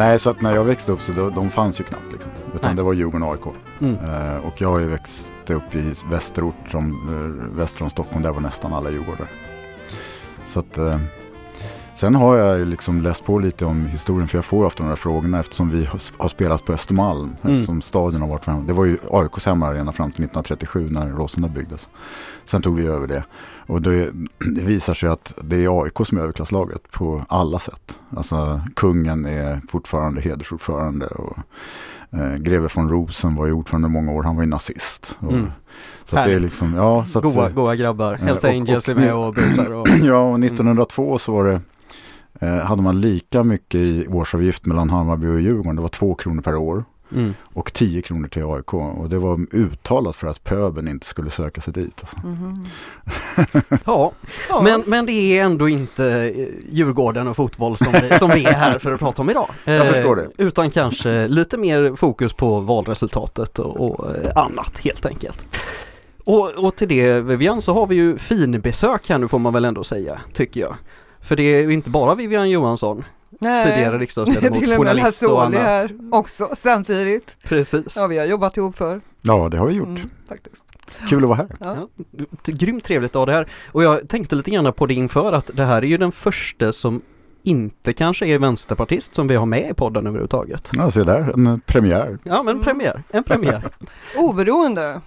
Nej, så att när jag växte upp så då, de fanns ju knappt liksom. Utan Nej. det var Djurgården och AIK. Mm. Eh, och jag har ju växt upp i västerort som eh, väster om Stockholm. Där var nästan alla Djurgårdare. Så att eh, sen har jag liksom läst på lite om historien för jag får ju ofta de här frågorna eftersom vi har, har spelat på Östermalm. Mm. Eftersom stadion har varit fram. Det var ju AIKs hemmaarena fram till 1937 när Råsunda byggdes. Sen tog vi över det. Och det, det visar sig att det är AIK som är överklasslaget på alla sätt. Alltså kungen är fortfarande hedersordförande och eh, greve von Rosen var ju ordförande många år. Han var ju nazist. Och, Mm. Så att det är Härligt. liksom, ja. Så att, Goa, goa grabbar. Hells och- Angels är med och busar och... ja, och 1902 så var det eh, hade man lika mycket i årsavgift mellan Hammarby och Djurgården. Det var två kronor per år Mm. och 10 kronor till AIK. Och det var uttalat för att pöben inte skulle söka sig dit. Alltså. Mhm. Ja, Ja. men, men det är ändå inte eh, Djurgården och fotboll som vi, som vi är här för att prata om idag. Jag Eh, förstår det. Utan kanske lite mer fokus på valresultatet och, och eh, annat helt enkelt. Och, och till det Vivian så har vi ju finbesök här nu får man väl ändå säga, tycker jag. För det är ju inte bara Vivian Johansson, Nej. tidigare Det är riksdagsledamot, till och med journalist och annat. här också samtidigt. Precis. Ja, vi har jobbat ihop för. Ja, det har vi gjort. Mm, faktiskt. Kul att vara här. Ja. Ja, grymt trevligt av det här. Och jag tänkte lite grann på det inför att det här är ju den första som inte kanske är vänsterpartist som vi har med i podden överhuvudtaget. Ja, se där, en premiär. Ja men premiär, en premiär. Oberoende,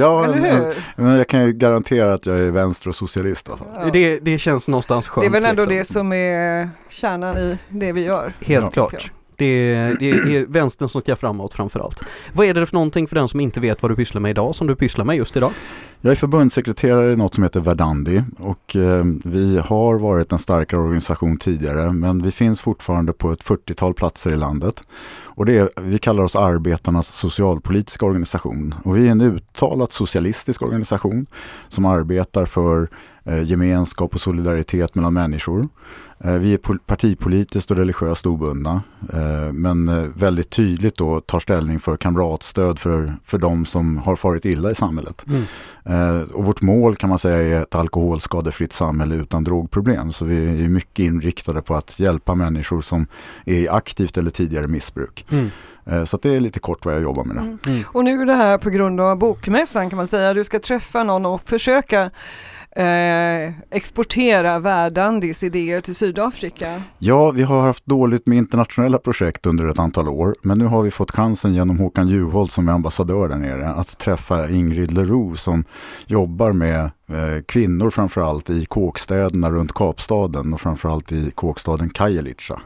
Ja, eller men, hur? men jag kan ju garantera att jag är vänster och socialist. i alla fall. Ja. Det, det känns någonstans skönt. Det är väl ändå liksom. det som är kärnan i det vi gör. Helt Ja. klart. Det är, det är vänstern som ska framåt framförallt. Vad är det för någonting för den som inte vet vad du pysslar med idag som du pysslar med just idag? Jag är förbundssekreterare i något som heter Verdandi och eh, vi har varit en starkare organisation tidigare men vi finns fortfarande på ett 40-tal platser i landet. Och det är, vi kallar oss arbetarnas socialpolitiska organisation och vi är en uttalat socialistisk organisation som arbetar för eh, gemenskap och solidaritet mellan människor. Eh, vi är pol- partipolitiskt och religiöst obundna eh, men eh, väldigt tydligt då tar ställning för kamratstöd för, för de som har farit illa i samhället. Eh, och vårt mål kan man säga är ett alkoholskadefritt samhälle utan drogproblem. Så vi är mycket inriktade på att hjälpa människor som är i aktivt eller tidigare missbruk. Mm. Så det är lite kort vad jag jobbar med. Det. Mm. Mm. Och nu är det här på grund av bokmässan kan man säga. Du ska träffa någon och försöka eh, exportera Verdandis idéer till Sydafrika. Ja, vi har haft dåligt med internationella projekt under ett antal år. Men nu har vi fått chansen genom Håkan Juholt som är ambassadör där nere att träffa Ingrid Leroux som jobbar med eh, kvinnor framförallt i kåkstäderna runt Kapstaden och framförallt i kåkstaden Kajelica.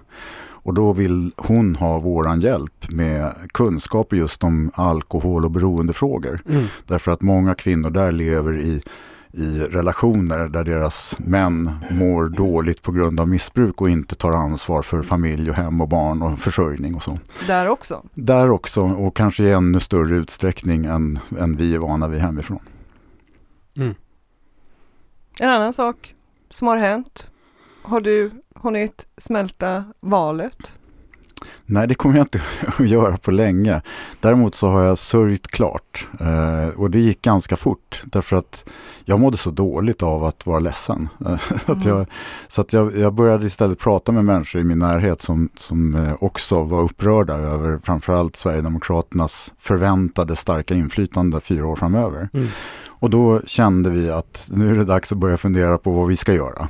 Och då vill hon ha våran hjälp med kunskaper just om alkohol och beroendefrågor. Mm. Därför att många kvinnor där lever i, i relationer där deras män mår dåligt på grund av missbruk och inte tar ansvar för familj och hem och barn och försörjning och så. Där också. Där också och kanske i ännu större utsträckning än, än vi är vana vid hemifrån. Mm. En annan sak som har hänt. Har du hunnit smälta valet? Nej, det kommer jag inte att göra på länge. Däremot så har jag sörjt klart eh, och det gick ganska fort därför att jag mådde så dåligt av att vara ledsen. att jag, så att jag, jag började istället prata med människor i min närhet som, som eh, också var upprörda över framförallt Sverigedemokraternas förväntade starka inflytande fyra år framöver. Mm. Och då kände vi att nu är det dags att börja fundera på vad vi ska göra.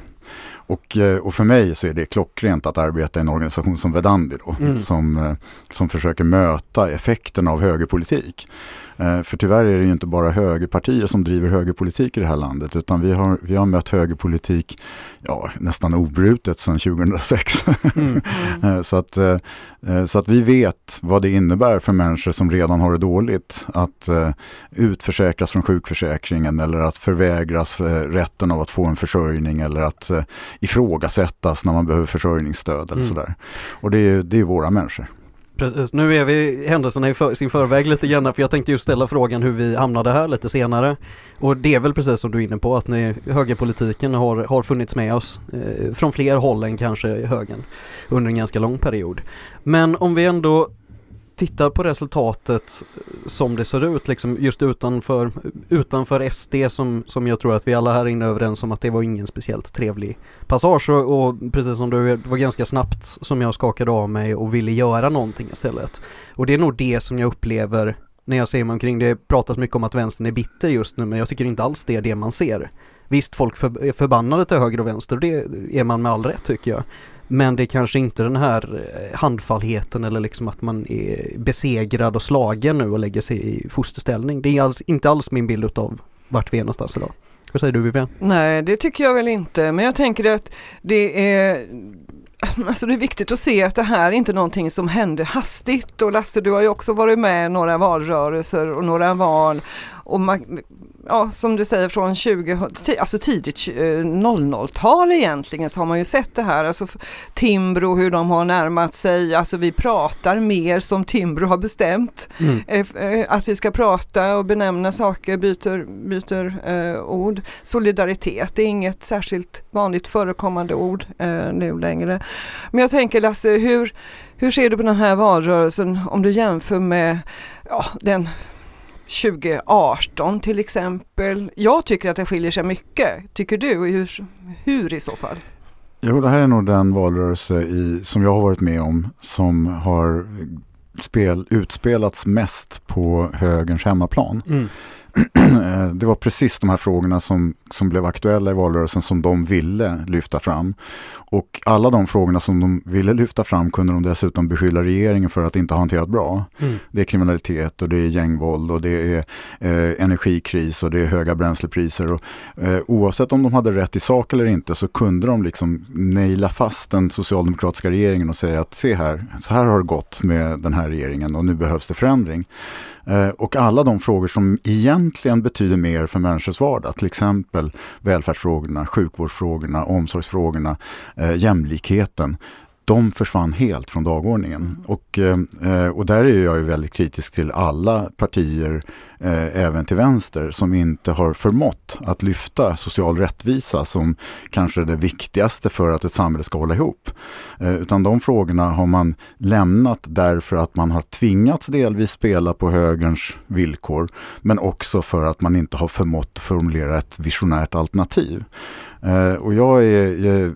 Och, eh, och för mig så är det klockrent att arbeta i en organisation som Verdandi då, Mm. som, eh, som försöker möta effekterna av högerpolitik. Eh, För tyvärr är det ju inte bara högerpartier som driver högerpolitik i det här landet utan vi har, vi har mött högerpolitik ja, nästan obrutet sedan 2006. Mm. Eh, Så att, eh, så att vi vet vad det innebär för människor som redan har det dåligt att utförsäkras från sjukförsäkringen eller att förvägras rätten av att få en försörjning eller att ifrågasättas när man behöver försörjningsstöd eller Mm. sådär. Och det är, det är våra människor. Precis. Nu är vi händelserna i för, sin förväg lite grann för jag tänkte just ställa frågan hur vi hamnade här lite senare. Och det är väl precis som du är inne på att ni, högerpolitiken har, har funnits med oss eh, från fler håll än kanske högern under en ganska lång period. Men om vi ändå tittar på resultatet eh, som det ser ut liksom just utanför, utanför SD som, som jag tror att vi alla här inne är överens om att det var ingen speciellt trevlig passage och, och precis som du det var ganska snabbt som jag skakade av mig och ville göra någonting istället. Och det är nog det som jag upplever när jag ser mig omkring. Det pratas mycket om att vänstern är bitter just nu men jag tycker inte alls det är det man ser. Visst, folk för, är förbannade till höger och vänster och det är man med all rätt tycker jag. Men det är kanske inte den här eh, handfallheten eller liksom att man är besegrad och slagen nu och lägger sig i fosterställning. Det är alls, inte alls min bild utav vart vi är någonstans idag. Vad säger du Vivian? Nej, det tycker jag väl inte, men jag tänker att det är Alltså det är viktigt att se att det här är inte någonting som händer hastigt och Lasse du har ju också varit med i några valrörelser och några val och man, ja, som du säger från 20, alltså tidigt 00-tal eh, egentligen så har man ju sett det här, alltså Timbro hur de har närmat sig, alltså vi pratar mer som Timbro har bestämt. Mm. Eh, eh, att vi ska prata och benämna saker, byter, byter eh, ord. Solidaritet det är inget särskilt vanligt förekommande ord eh, nu längre. Men jag tänker Lasse, hur, hur ser du på den här valrörelsen om du jämför med ja, den 2018 till exempel. Jag tycker att det skiljer sig mycket. Tycker du? Hur, hur i så fall? Jo, det här är nog den valrörelse i, som jag har varit med om som har spel, utspelats mest på högerns hemmaplan. Mm. Det var precis de här frågorna som, som blev aktuella i valrörelsen som de ville lyfta fram. Och alla de frågorna som de ville lyfta fram kunde de dessutom beskylla regeringen för att inte ha hanterat bra. Mm. Det är kriminalitet och det är gängvåld och det är eh, energikris och det är höga bränslepriser. Och, eh, oavsett om de hade rätt i sak eller inte så kunde de liksom naila fast den socialdemokratiska regeringen och säga att se här, så här har det gått med den här regeringen och nu behövs det förändring. Eh, och alla de frågor som egentligen betyder mer för människors vardag, till exempel välfärdsfrågorna, sjukvårdsfrågorna, omsorgsfrågorna, eh, jämlikheten, de försvann helt från dagordningen. Och, eh, och där är jag ju väldigt kritisk till alla partier eh, även till vänster, som inte har förmått att lyfta social rättvisa som kanske det viktigaste för att ett samhälle ska hålla ihop. Eh, utan de frågorna har man lämnat därför att man har tvingats delvis spela på högerns villkor, men också för att man inte har förmått formulera ett visionärt alternativ. Eh, och jag är, är,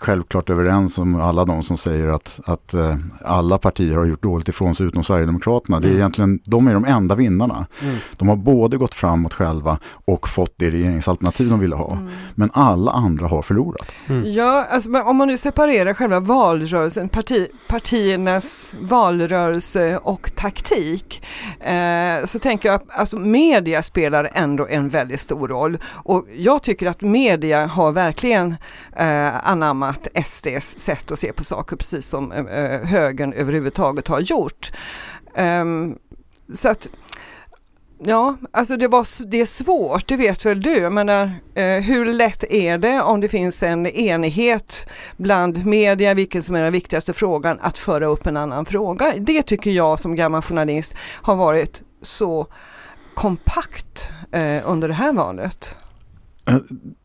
självklart överens om alla de som säger att, att eh, alla partier har gjort dåligt ifrån sig utom Sverigedemokraterna. Det är mm. egentligen, de är de enda vinnarna. Mm. De har både gått framåt själva och fått det regeringsalternativ de ville ha. Mm. Men alla andra har förlorat. Mm. Ja, alltså, om man nu separerar själva valrörelsen, parti, partiernas valrörelse och taktik, eh, så tänker jag att alltså, media spelar ändå en väldigt stor roll. Och jag tycker att media har verkligen eh, anammat SDs sätt att se på saker, precis som eh, högern överhuvudtaget har gjort. Um, så att Ja, alltså det, var, det är svårt, det vet väl du. Jag menar, eh, hur lätt är det om det finns en enighet bland media, vilken som är den viktigaste frågan, att föra upp en annan fråga? Det tycker jag som gammal journalist har varit så kompakt eh, under det här valet. Eh,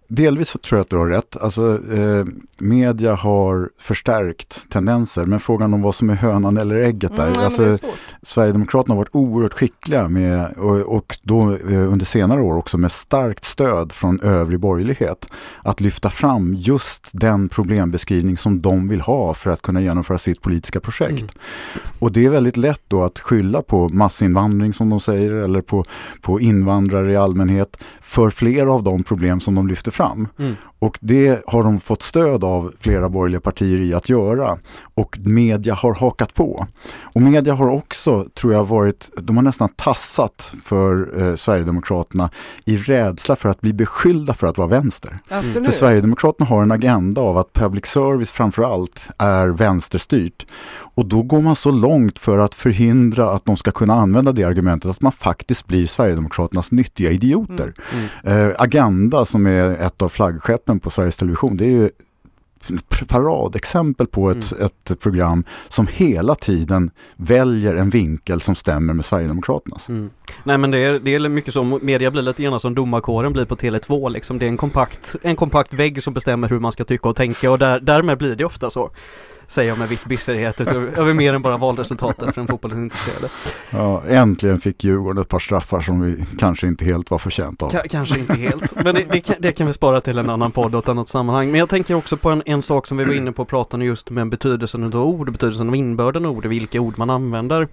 Delvis tror jag att du har rätt. Alltså, eh, media har förstärkt tendenser, men frågan om vad som är hönan eller ägget där. Mm, alltså, Sverigedemokraterna har varit oerhört skickliga med, och, och då eh, under senare år också med starkt stöd från övrig borgerlighet, att lyfta fram just den problembeskrivning som de vill ha för att kunna genomföra sitt politiska projekt. Mm. Och det är väldigt lätt då att skylla på massinvandring som de säger, eller på, på invandrare i allmänhet, för flera av de problem som de lyfter fram. Mm. Och det har de fått stöd av flera borgerliga partier i att göra. Och media har hakat på. Och media har också, tror jag, varit, de har nästan tassat för eh, Sverigedemokraterna i rädsla för att bli beskyllda för att vara vänster. Absolut. För Sverigedemokraterna har en agenda av att public service framförallt är vänsterstyrt. Och då går man så långt för att förhindra att de ska kunna använda det argumentet att man faktiskt blir Sverigedemokraternas nyttiga idioter. Mm. Mm. Eh, agenda som är ett av flaggskeppen på Sveriges Television, det är ju paradexempel på ett, mm. ett program som hela tiden väljer en vinkel som stämmer med Sverigedemokraternas. Mm. Nej men det är, det är mycket så, media blir lite grann som domarkåren blir på Tele2 liksom. Det är en kompakt, en kompakt vägg som bestämmer hur man ska tycka och tänka och där, därmed blir det ofta så. Säger jag med vitt bisserhet över mer än bara valresultatet för en fotbollsintresserade. Ja, äntligen fick Djurgården ett par straffar som vi kanske inte helt var förtjänt av. K kanske inte helt, men det, det, kan, det, kan, vi spara till en annan podd och ett annat sammanhang. Men jag tänker också på en, en sak som vi var inne på och pratade just med betydelsen av ord, betydelsen av inbörden ord, vilka ord man använder.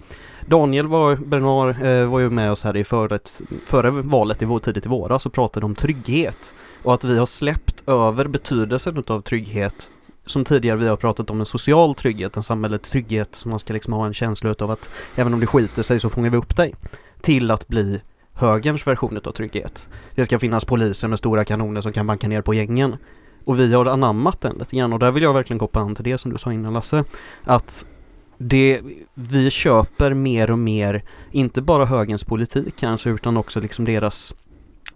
Daniel var, Bernard eh, var ju med oss här i förret, före valet i vår, tidigt i våras och pratade om trygghet och att vi har släppt över betydelsen utav trygghet som tidigare vi har pratat om en social trygghet, en samhällelig trygghet som man ska liksom ha en känsla utav att även om det skiter sig så fångar vi upp dig. Till att bli högerns version av trygghet. Det ska finnas poliser med stora kanoner som kan banka ner på gängen. Och vi har anammat den lite grann och där vill jag verkligen koppla an till det som du sa innan Lasse. Att det, vi köper mer och mer, inte bara högens politik kanske, utan också liksom deras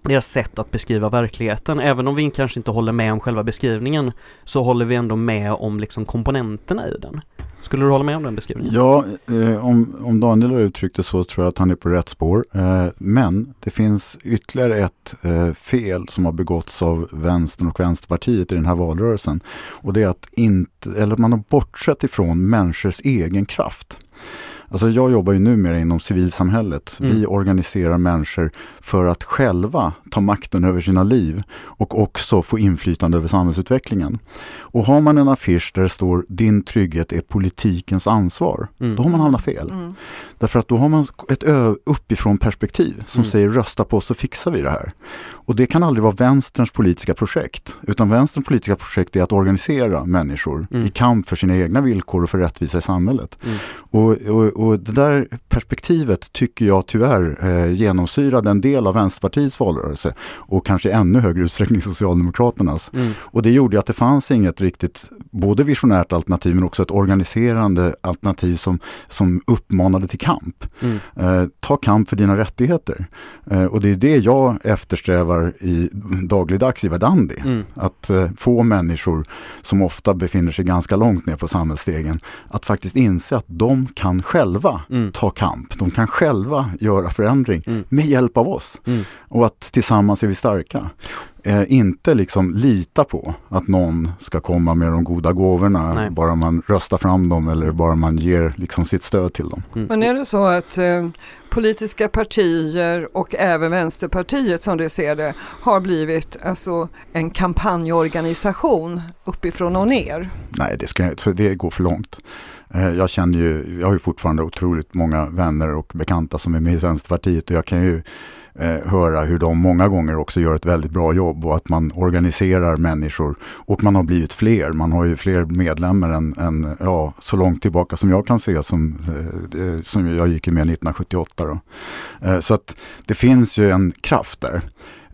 deras sätt att beskriva verkligheten. Även om vi kanske inte håller med om själva beskrivningen så håller vi ändå med om liksom komponenterna i den. Skulle du hålla med om den beskrivningen? Ja, eh, om, om Daniel har uttryckt det så tror jag att han är på rätt spår. Eh, men det finns ytterligare ett eh, fel som har begåtts av vänstern och Vänsterpartiet i den här valrörelsen. Och det är att inte, eller man har bortsett ifrån människors egen kraft. Alltså jag jobbar ju numera inom civilsamhället. Mm. Vi organiserar människor för att själva ta makten över sina liv och också få inflytande över samhällsutvecklingen. Och har man en affisch där det står din trygghet är politikens ansvar, mm. då har man hamnat fel. Mm. Därför att då har man ett uppifrån perspektiv som mm. säger rösta på oss så fixar vi det här. Och det kan aldrig vara vänsterns politiska projekt. Utan vänsterns politiska projekt är att organisera människor mm. i kamp för sina egna villkor och för rättvisa i samhället. Mm. Och, och, och, det där perspektivet tycker jag tyvärr eh, genomsyrade en del av Vänsterpartiets valrörelse och kanske ännu högre utsträckning Socialdemokraternas. Mm. Och det gjorde att det fanns inget riktigt både visionärt alternativ men också ett organiserande alternativ som, som uppmanade till kamp. Mm. Eh, ta kamp för dina rättigheter. Eh, och det är det jag eftersträvar i dagligdags i Verdandi. Mm. Att eh, få människor som ofta befinner sig ganska långt ner på samhällsstegen att faktiskt inse att de kan själva mm. ta kamp. De kan själva göra förändring mm. med hjälp av oss. Mm. Och att tillsammans är vi starka eh, inte liksom lita på att någon ska komma med de goda gåvorna Nej. bara man röstar fram dem eller bara man ger liksom sitt stöd till dem. Mm. Men är det så att eh, politiska partier och även Vänsterpartiet som du ser det har blivit alltså en kampanjorganisation uppifrån och ner? Nej, det, ska, så det går för långt. Eh, jag känner ju, jag har ju fortfarande otroligt många vänner och bekanta som är med i Vänsterpartiet och jag kan ju eh, höra hur de många gånger också gör ett väldigt bra jobb och att man organiserar människor. Och man har blivit fler, man har ju fler medlemmar än, än ja, så långt tillbaka som jag kan se som, eh, eh som jag gick med 1978. Då. Eh, så att det finns ju en kraft där.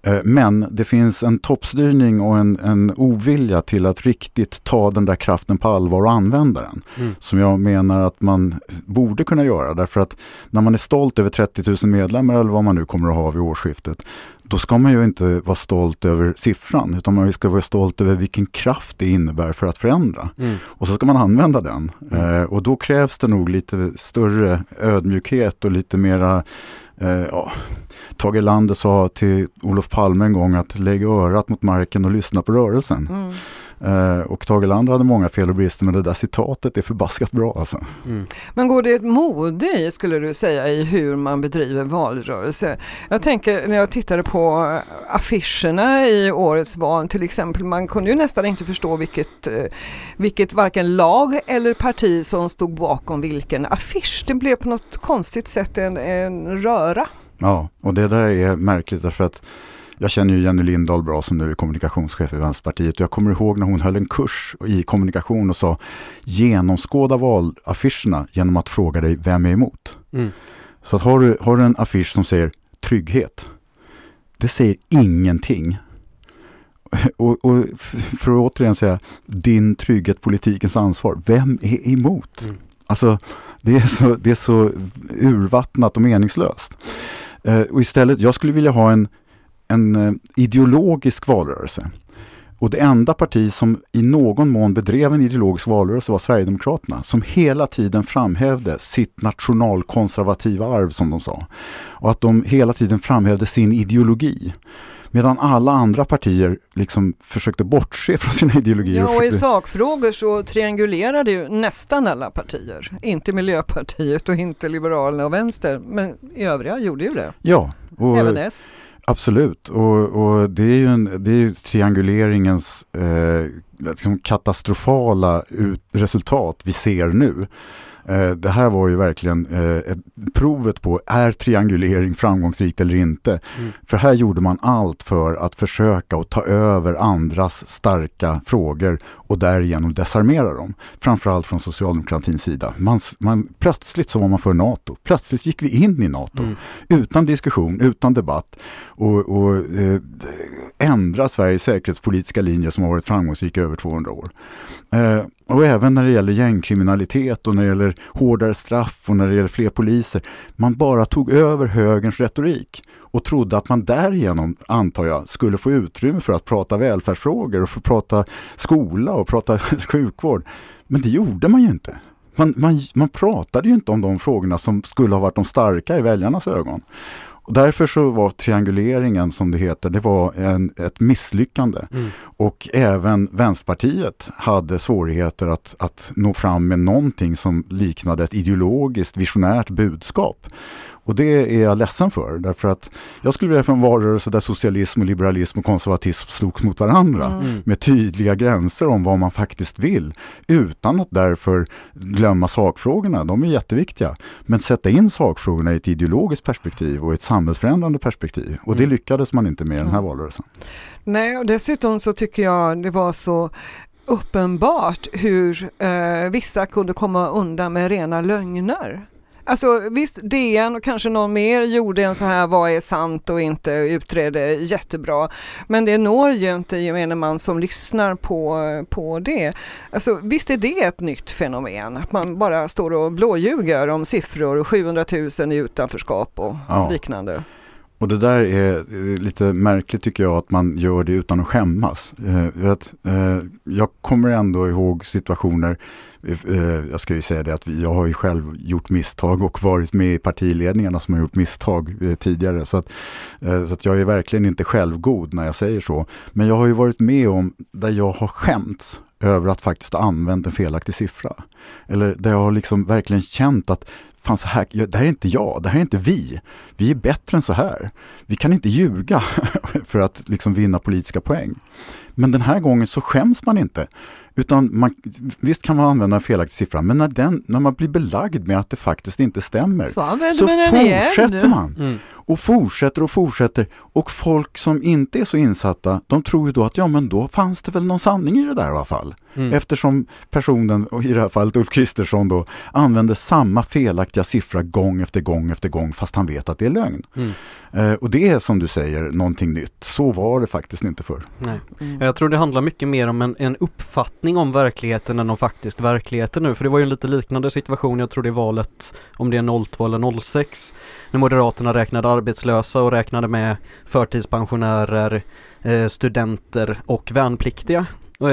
Eh, men det finns en toppstyrning och en, en ovilja till att riktigt ta den där kraften på allvar och använda den. Mm. Som jag menar att man borde kunna göra därför att när man är stolt över 30 000 medlemmar eller vad man nu kommer att ha vid årsskiftet då ska man ju inte vara stolt över siffran utan man ska vara stolt över vilken kraft det innebär för att förändra. Mm. Och så ska man använda den. Mm. Eh, och då krävs det nog lite större ödmjukhet och lite mera eh, ja, Tage Erlander sa till Olof Palme en gång att lägg örat mot marken och lyssna på rörelsen. Mm. Uh, och Tage Erlander hade många fel och brister men det där citatet är förbaskat bra alltså. Mm. Men går det ett mode i, skulle du säga, i hur man bedriver valrörelse? Jag tänker när jag tittade på eh, affischerna i årets val till exempel, man kunde ju nästan inte förstå vilket, uh, vilket varken lag eller parti som stod bakom vilken affisch. Det blev på något konstigt sätt en, en röra. Ja, och det där är märkligt därför att jag känner ju Jenny Lindahl bra som nu är kommunikationschef i Vänsterpartiet. Jag kommer ihåg när hon höll en kurs i kommunikation och sa genomskåda valaffischerna genom att fråga dig vem är emot. Mm. Så att har, du, har du en affisch som säger trygghet, det säger ingenting. Och, och för att återigen säga, din trygghet, politikens ansvar. Vem är emot? Mm. Alltså, det är, så, det är så urvattnat och meningslöst. Eh, och istället, jag skulle vilja ha en, en eh, ideologisk valrörelse. Och det enda parti som i någon mån bedrev en ideologisk valrörelse var Sverigedemokraterna som hela tiden framhävde sitt nationalkonservativa arv som de sa. Och att de hela tiden framhävde sin ideologi. Medan alla andra partier liksom försökte bortse från sina ideologier. Ja, och i sakfrågor så triangulerade ju nästan alla partier. Inte Miljöpartiet och inte Liberalerna och Vänster, men i övriga gjorde ju det. Ja. Och, Även S. Absolut, och, och, det är ju, en, det är ju trianguleringens eh, liksom katastrofala ut, resultat vi ser nu. Eh, det här var ju verkligen eh, provet på, är triangulering framgångsrikt eller inte? Mm. För här gjorde man allt för att försöka att ta över andras starka frågor och därigenom desarmera dem. Framförallt från socialdemokratins sida. Man, man, plötsligt så var man för NATO. Plötsligt gick vi in i NATO. Mm. Utan diskussion, utan debatt. Och, och eh, ändra Sveriges säkerhetspolitiska linje som har varit framgångsrik i över 200 år. Eh, och även när det gäller gängkriminalitet och när det gäller hårdare straff och när det gäller fler poliser. Man bara tog över högerns retorik och trodde att man därigenom, antar jag, skulle få utrymme för att prata välfärdsfrågor och få prata skola och prata sjukvård. Men det gjorde man ju inte. Man, man, man pratade ju inte om de frågorna som skulle ha varit de starka i väljarnas ögon. Och därför så var trianguleringen, som det heter, det var en, ett misslyckande. Mm. Och även Vänsterpartiet hade svårigheter att, att nå fram med någonting som liknade ett ideologiskt visionärt budskap. Och det är jag ledsen för, därför att jag skulle vilja få en valrörelse där socialism, och liberalism och konservatism slogs mot varandra mm. med tydliga gränser om vad man faktiskt vill, utan att därför glömma sakfrågorna. De är jätteviktiga. Men sätta in sakfrågorna i ett ideologiskt perspektiv och ett samhällsförändrande perspektiv. Och det mm. lyckades man inte med i den här valrörelsen. Nej, och dessutom så tycker jag det var så uppenbart hur eh, vissa kunde komma undan med rena lögner. Alltså visst, DN och kanske någon mer gjorde en så här vad är sant och inte utredde jättebra. Men det når ju inte gemene man som lyssnar på, på det. Alltså visst är det ett nytt fenomen, att man bara står och blåljuger om siffror och 700 000 i utanförskap och ja. liknande. Och det där är lite märkligt tycker jag att man gör det utan att skämmas. Eh, eh, jag kommer ändå ihåg situationer Eh, Eh, eh, jag ska ju säga det att jag har ju själv gjort misstag och varit med i partiledningarna som har gjort misstag eh, tidigare. Så att, så att jag är verkligen inte självgod när jag säger så. Men jag har ju varit med om där jag har skämts över att faktiskt ha använt en felaktig siffra. Eller där jag har liksom verkligen känt att fan så här, det här är inte jag, det här är inte vi. Vi är bättre än så här. Vi kan inte ljuga för att liksom vinna politiska poäng. Men den här gången så skäms man inte. Utan man, visst kan man använda en felaktig siffra, men när, den, när man blir belagd med att det faktiskt inte stämmer, så, så fortsätter man. Mm. Och fortsätter och fortsätter. Och folk som inte är så insatta, de tror ju då att ja men då fanns det väl någon sanning i det där i alla fall. Mm. Eftersom personen, och i det här fallet Ulf Kristersson då, använder samma felaktiga siffra gång efter gång efter gång fast han vet att det är lögn. Mm. Eh, och det är som du säger någonting nytt. Så var det faktiskt inte förr. Nej. Mm. Jag tror det handlar mycket mer om en, en uppfattning om verkligheten än om faktiskt verkligheten nu. För det var ju en lite liknande situation, jag tror det är valet om det är 02 eller 06 när Moderaterna räknade arbetslösa och räknade med förtidspensionärer, eh, studenter och värnpliktiga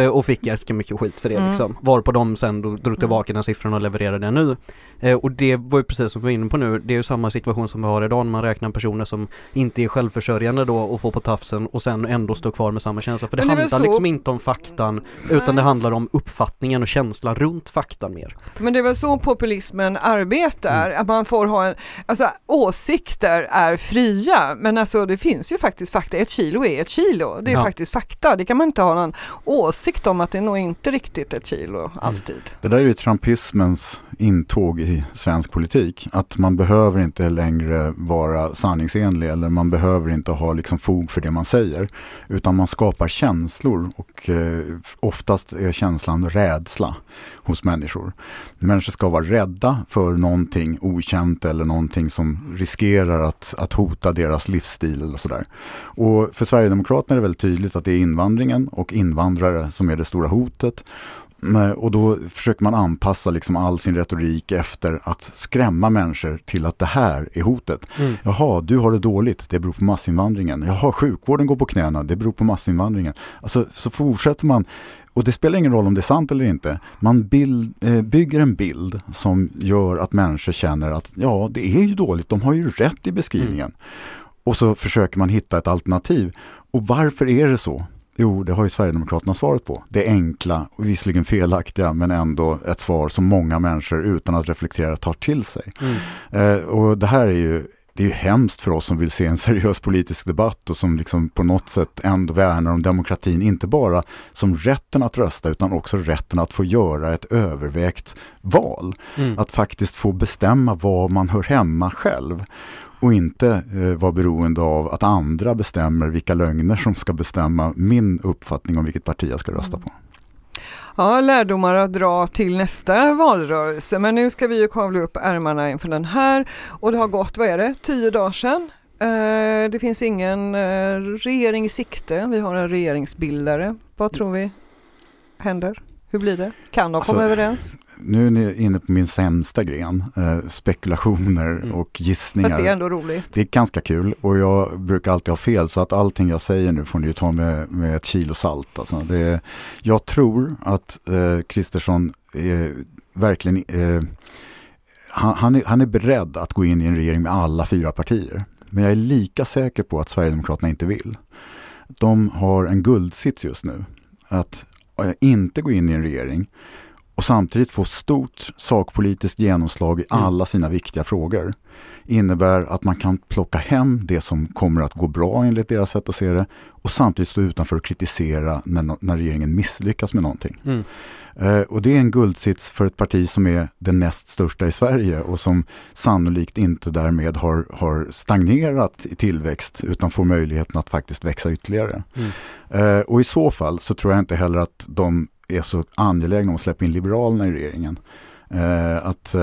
och fick ganska mycket skit för det mm. liksom. Var på de sen drog tillbaka den siffran och levererade den nu. Eh, och det var ju precis som vi var inne på nu, det är ju samma situation som vi har idag när man räknar personer som inte är självförsörjande då och får på tafsen och sen ändå står kvar med samma känsla. För det, det handlar så... liksom inte om faktan utan det handlar om uppfattningen och känslan runt faktan mer. Men det är väl så populismen arbetar, mm. att man får ha en, alltså åsikter är fria men alltså det finns ju faktiskt fakta, ett kilo är ett kilo, det är ja. faktiskt fakta, det kan man inte ha någon åsikt om att det är nog inte riktigt ett kilo mm. alltid. Mm. Det där är ju trumpismens intåg i svensk politik. Att man behöver inte längre vara sanningsenlig eller man behöver inte ha liksom fog för det man säger. Utan man skapar känslor och eh, oftast är känslan rädsla hos människor. Människor ska vara rädda för någonting okänt eller någonting som riskerar att, att hota deras livsstil eller sådär. Och för Sverigedemokraterna är det väldigt tydligt att det är invandringen och invandrare som är det stora hotet. Och då försöker man anpassa liksom all sin retorik efter att skrämma människor till att det här är hotet. Mm. Jaha, du har det dåligt, det beror på massinvandringen. Jaha, sjukvården går på knäna, det beror på massinvandringen. Alltså, så fortsätter man. Och det spelar ingen roll om det är sant eller inte. Man bild, eh, bygger en bild som gör att människor känner att ja, det är ju dåligt, de har ju rätt i beskrivningen. Och så försöker man hitta ett alternativ. Och varför är det så? Jo, det har ju Sverigedemokraterna svaret på. Det enkla och visserligen felaktiga men ändå ett svar som många människor utan att reflektera tar till sig. Mm. Eh, och det här är ju det är ju hemskt för oss som vill se en seriös politisk debatt och som liksom på något sätt ändå värnar om demokratin, inte bara som rätten att rösta utan också rätten att få göra ett övervägt val. Mm. Att faktiskt få bestämma var man hör hemma själv och inte eh, vara beroende av att andra bestämmer vilka lögner som ska bestämma min uppfattning om vilket parti jag ska rösta på. Ja, lärdomar att dra till nästa valrörelse. Men nu ska vi ju kavla upp ärmarna inför den här och det har gått, vad är det, tio dagar sedan. Eh, det finns ingen eh, regering i sikte. Vi har en regeringsbildare. Vad tror vi händer? Hur blir det? Kan de Alltså, komma överens? Nu är ni inne på min sämsta gren, eh, spekulationer Mm. och gissningar. Fast det är ändå roligt. Det är ganska kul och jag brukar alltid ha fel så att allting jag säger nu får ni ta med, med ett kilo salt. Alltså det, jag tror att eh, Kristersson är verkligen eh, han, han, är, han är beredd att gå in i en regering med alla fyra partier. Men jag är lika säker på att Sverigedemokraterna inte vill. De har en guldsits just nu. Att eh, inte gå in i en regering och samtidigt få stort sakpolitiskt genomslag i Mm. alla sina viktiga frågor innebär att man kan plocka hem det som kommer att gå bra enligt deras sätt att se det och samtidigt stå utanför och kritisera när, när regeringen misslyckas med någonting. Mm. Eh, och det är en guldsits för ett parti som är det näst största i Sverige och som sannolikt inte därmed har, har stagnerat i tillväxt utan får möjligheten att faktiskt växa ytterligare. Mm. Eh, och i så fall så tror jag inte heller att de är så angelägna om att släppa in Liberalerna i regeringen. Eh, att, eh,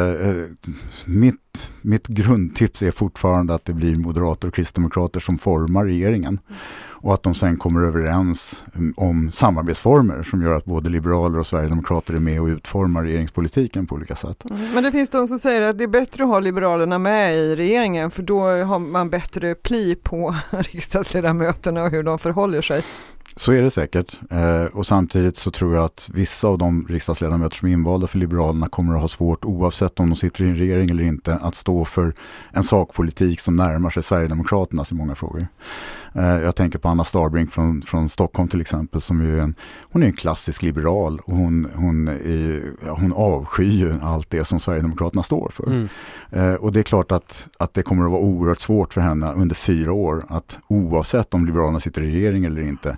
mitt, mitt grundtips är fortfarande att det blir moderater och kristdemokrater som formar regeringen. Och att de sen kommer överens mm, om samarbetsformer som gör att både liberaler och sverigedemokrater är med och utformar regeringspolitiken på olika sätt. Mm. Men det finns de som säger att det är bättre att ha Liberalerna med i regeringen för då har man bättre pli på riksdagsledamöterna och hur de förhåller sig. Så är det säkert. Eh, och samtidigt så tror jag att vissa av de riksdagsledamöter som är invalda för Liberalerna kommer att ha svårt, oavsett om de sitter i en regering eller inte, att stå för en sakpolitik som närmar sig Sverigedemokraternas i många frågor. Eh, jag tänker på Anna Starbrink från, från Stockholm till exempel, som ju är en, hon är en klassisk liberal och hon, hon, är, hon avskyr allt det som Sverigedemokraterna står för. Mm. Eh, och det är klart att, att det kommer att vara oerhört svårt för henne under fyra år att oavsett om Liberalerna sitter i regering eller inte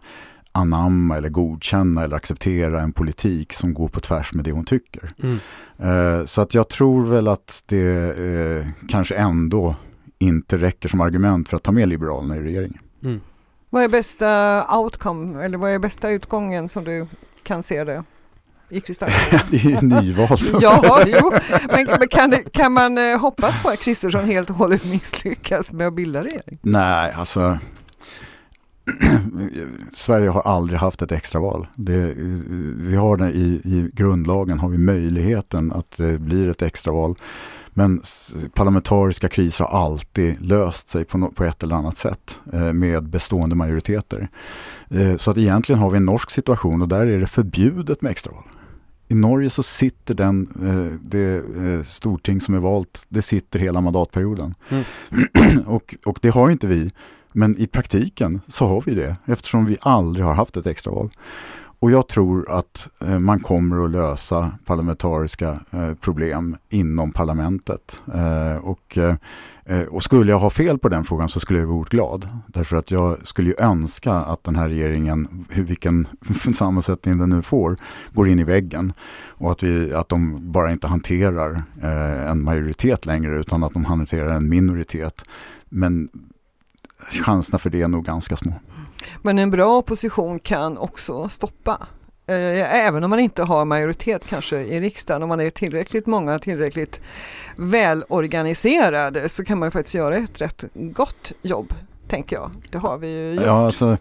anamma eller godkänna eller acceptera en politik som går på tvärs med det hon tycker. Mm. Eh, så att jag tror väl att det eh, kanske ändå inte räcker som argument för att ta med Liberalerna i regeringen. Mm. Vad är bästa outcome eller vad är bästa utgången som du kan se det i kristallen? det är ju nyval. ja, jo, men men kan, det, kan man eh, hoppas på att Kristersson helt och hållet misslyckas med att bilda regering? Nej, alltså Sverige har aldrig haft ett extraval. Det, vi har det i, i grundlagen har vi möjligheten att det blir ett extraval. Men parlamentariska kriser har alltid löst sig på, no, på ett eller annat sätt eh, med bestående majoriteter. Eh, så att egentligen har vi en norsk situation och där är det förbjudet med extraval. I Norge så sitter den, eh, det eh, storting som är valt, det sitter hela mandatperioden. och, och det har inte vi. Men i praktiken så har vi det eftersom vi aldrig har haft ett extraval. Och jag tror att eh, man kommer att lösa parlamentariska eh, problem inom parlamentet. Eh, och, eh, eh och skulle jag ha fel på den frågan så skulle jag vara oerhört glad. Därför att jag skulle ju önska att den här regeringen, vilken sammansättning den nu får, går in i väggen. Och att, vi, att de bara inte hanterar eh, en majoritet längre utan att de hanterar en minoritet. Men chanserna för det är nog ganska små. Men en bra opposition kan också stoppa. Eh, Även om man inte har majoritet kanske i riksdagen, om man är tillräckligt många, tillräckligt välorganiserade så kan man faktiskt göra ett rätt gott jobb tänker jag. Det har vi ju gjort. Ja, alltså,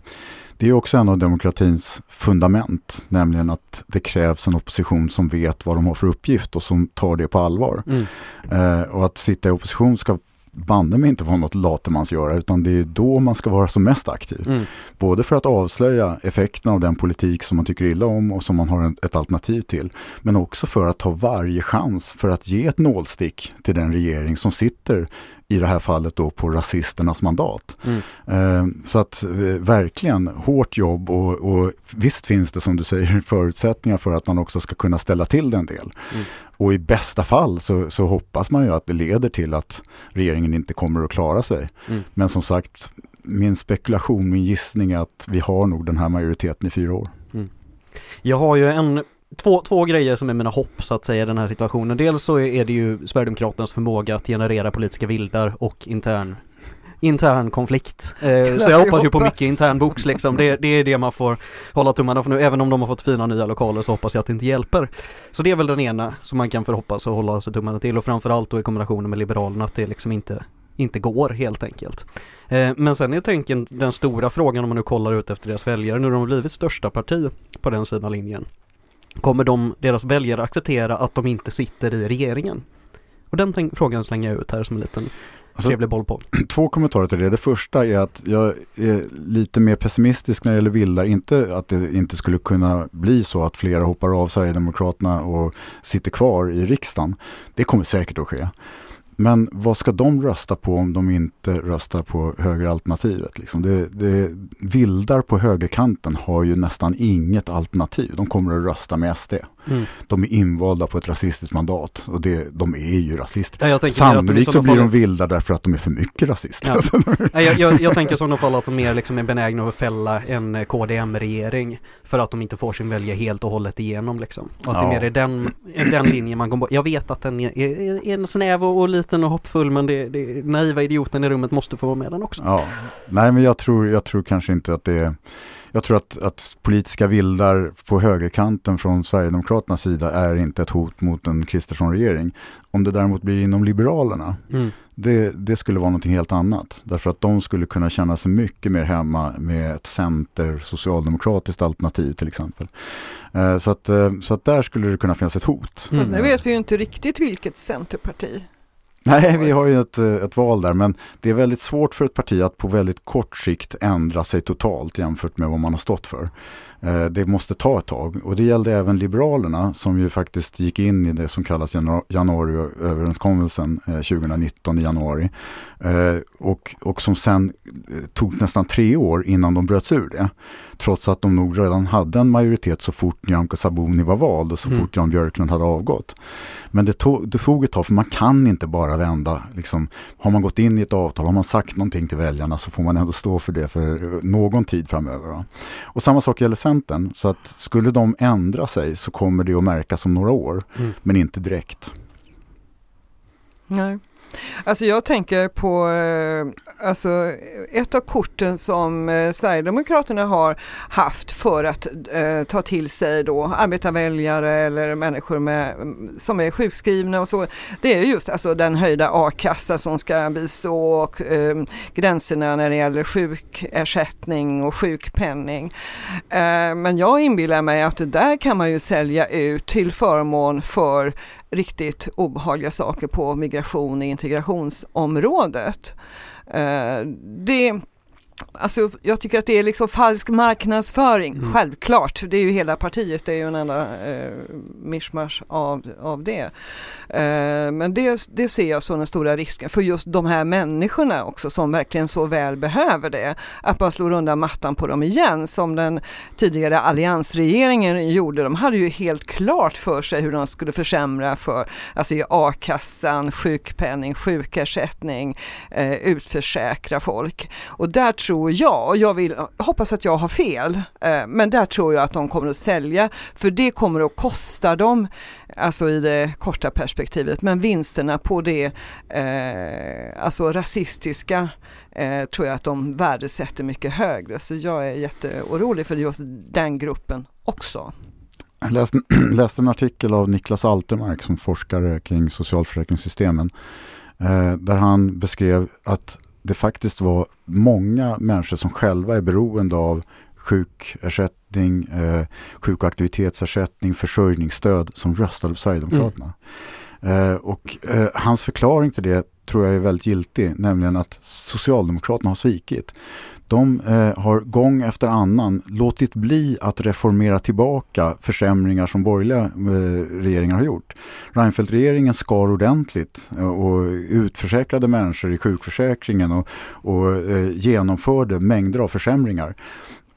det är också en av demokratins fundament, nämligen att det krävs en opposition som vet vad de har för uppgift och som tar det på allvar. Mm. Eh, och att sitta i opposition ska banne mig inte vara något latemans göra utan det är då man ska vara som mest aktiv. Mm. Både för att avslöja effekterna av den politik som man tycker illa om och som man har ett alternativ till. Men också för att ta varje chans för att ge ett nålstick till den regering som sitter i det här fallet då på rasisternas mandat. Mm. Eh, så att eh, verkligen hårt jobb och, och visst finns det som du säger förutsättningar för att man också ska kunna ställa till det en del. Mm. Och i bästa fall så, så hoppas man ju att det leder till att regeringen inte kommer att klara sig. Mm. Men som sagt, min spekulation, min gissning är att vi har nog den här majoriteten i fyra år. Jag har ju en Två, två grejer som är mina hopp så att säga i den här situationen. Dels så är det ju Sverigedemokraternas förmåga att generera politiska vildar och intern intern konflikt. Eh, så jag hoppas ju på mycket intern box liksom. Det, det är det man får hålla tummarna för nu. Även om de har fått fina nya lokaler så hoppas jag att det inte hjälper. Så det är väl den ena som man kan förhoppas och hålla sig tummarna till och framförallt då i kombinationen med Liberalerna att det liksom inte, inte går helt enkelt. Eh, men sen är tänken den stora frågan om man nu kollar ut efter deras väljare. Nu har de blivit största parti på den sidan linjen. Kommer de, deras väljare acceptera att de inte sitter i regeringen? Och den frågan slänger jag ut här som en liten Alltså, trevlig boll på. Två kommentarer till det. Det första är att jag är lite mer pessimistisk när det gäller vildar. Inte att det inte skulle kunna bli så att flera hoppar av Sverigedemokraterna och sitter kvar i riksdagen. Det kommer säkert att ske. Men vad ska de rösta på om de inte röstar på högeralternativet? Liksom det, det, vildar på högerkanten har ju nästan inget alternativ. De kommer att rösta med SD. Mm. De är invalda på ett rasistiskt mandat och det, de är ju rasister. Ja, i Sannolikt så sådana blir de vilda därför att de är för mycket rasister. Ja. Alltså, jag, jag, jag tänker som de fall att de mer liksom är benägna att fälla en KDM-regering för att de inte får sin vilja helt och hållet igenom liksom. Och att det Ja. mer är den, den linjen man kommer på. Jag vet att den är, är, är en snäv och, och liten och hoppfull men det, det naiva idioten i rummet måste få vara med den också. Ja, nej men jag tror, jag tror kanske inte att det är jag tror att, att politiska vildar på högerkanten från Sverigedemokraternas sida är inte ett hot mot en Kristersson-regering. Om det däremot blir inom Liberalerna, Mm. det, det skulle vara någonting helt annat. Därför att de skulle kunna känna sig mycket mer hemma med ett center socialdemokratiskt alternativ till exempel. Eh, så, att, eh, så att där skulle det kunna finnas ett hot. Mm. Fast nu vet vi ju inte riktigt vilket centerparti. Nej, vi har ju ett, eh, ett val där, men det är väldigt svårt för ett parti att på väldigt kort sikt ändra sig totalt jämfört med vad man har stått för. Eh, Det måste ta ett tag och det gällde även Liberalerna som ju faktiskt gick in i det som kallas janu- januariöverenskommelsen eh, 2019 i januari. Eh, Och, och som sen eh, tog nästan tre år innan de bröts ur det. Trots att de nog redan hade en majoritet så fort Nyamko Sabuni var vald och så Mm. fort Jan Björklund hade avgått. Men det tog, det tog ett tag för man kan inte bara vända. Liksom, har man gått in i ett avtal, har man sagt någonting till väljarna så får man ändå stå för det för eh, någon tid framöver. Va? Och samma sak gäller Centern. Så att skulle de ändra sig så kommer det att märkas om några år. Mm. Men inte direkt. Nej. Alltså jag tänker på eh, alltså ett av korten som eh, Sverigedemokraterna har haft för att eh, ta till sig då arbetarväljare eller människor med, mm, som är sjukskrivna och så. Det är just alltså den höjda a-kassa som ska bistå och eh, gränserna när det gäller sjukersättning och sjukpenning. Eh, men jag inbillar mig att det där kan man ju sälja ut till förmån för riktigt obehagliga saker på migration och integrationsområdet. Eh, det, alltså, jag tycker att det är liksom falsk marknadsföring, Mm. självklart. Det är ju hela partiet, det är ju en enda eh, mischmasch av, av det. Eh, men det, det ser jag som den stora risken för just de här människorna också som verkligen så väl behöver det. Att man slår undan mattan på dem igen som den tidigare alliansregeringen gjorde. De hade ju helt klart för sig hur de skulle försämra för alltså i a-kassan, sjukpenning, sjukersättning, eh, utförsäkra folk. Och där tror jag, och jag vill, hoppas att jag har fel, eh, men där tror jag att de kommer att sälja för det kommer att kosta dem, alltså i det korta perspektivet, men vinsterna på det eh, alltså rasistiska eh, tror jag att de värdesätter mycket högre. Så jag är jätteorolig för just den gruppen också. Jag läste, läste en artikel av Niklas Altermark som forskare kring socialförsäkringssystemen. Eh, där han beskrev att det faktiskt var många människor som själva är beroende av sjukersättning, eh, sjuk och aktivitetsersättning, försörjningsstöd som röstade på Sverigedemokraterna. Mm. Eh, och eh, hans förklaring till det tror jag är väldigt giltig, nämligen att Socialdemokraterna har svikit. De eh, har gång efter annan låtit bli att reformera tillbaka försämringar som borgerliga eh, regeringar har gjort. Reinfeldt-regeringen skar ordentligt eh, och utförsäkrade människor i sjukförsäkringen och, och eh, genomförde mängder av försämringar.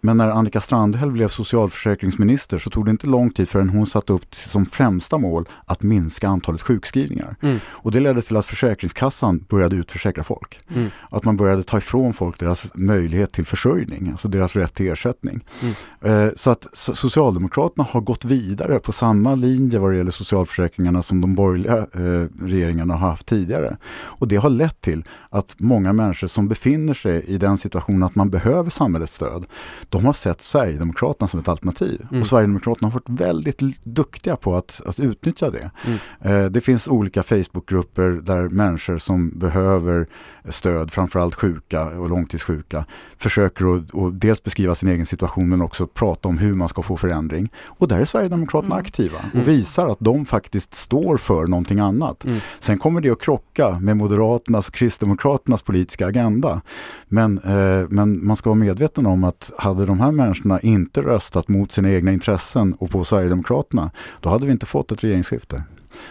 Men när Annika Strandhäll blev socialförsäkringsminister så tog det inte lång tid förrän hon satte upp som främsta mål att minska antalet sjukskrivningar. Mm. Och det ledde till att Försäkringskassan började utförsäkra folk. Mm. Att man började ta ifrån folk deras möjlighet till försörjning, alltså deras rätt till ersättning. Mm. Eh, så att Socialdemokraterna har gått vidare på samma linje vad det gäller socialförsäkringarna som de borgerliga eh, regeringarna har haft tidigare. Och det har lett till att många människor som befinner sig i den situationen att man behöver samhällets stöd, de har sett Sverigedemokraterna som ett alternativ. Mm. Och Sverigedemokraterna har varit väldigt duktiga på att, att utnyttja det. Mm. Eh, det finns olika Facebookgrupper där människor som behöver stöd, framförallt sjuka och långtidssjuka, försöker att och dels beskriva sin egen situation men också prata om hur man ska få förändring. Och där är Sverigedemokraterna mm. aktiva och mm. visar att de faktiskt står för någonting annat. Mm. Sen kommer det att krocka med Moderaternas och Kristdemokraternas politiska agenda. Men, eh, men man ska vara medveten om att hade de här människorna inte röstat mot sina egna intressen och på Sverigedemokraterna, då hade vi inte fått ett regeringsskifte.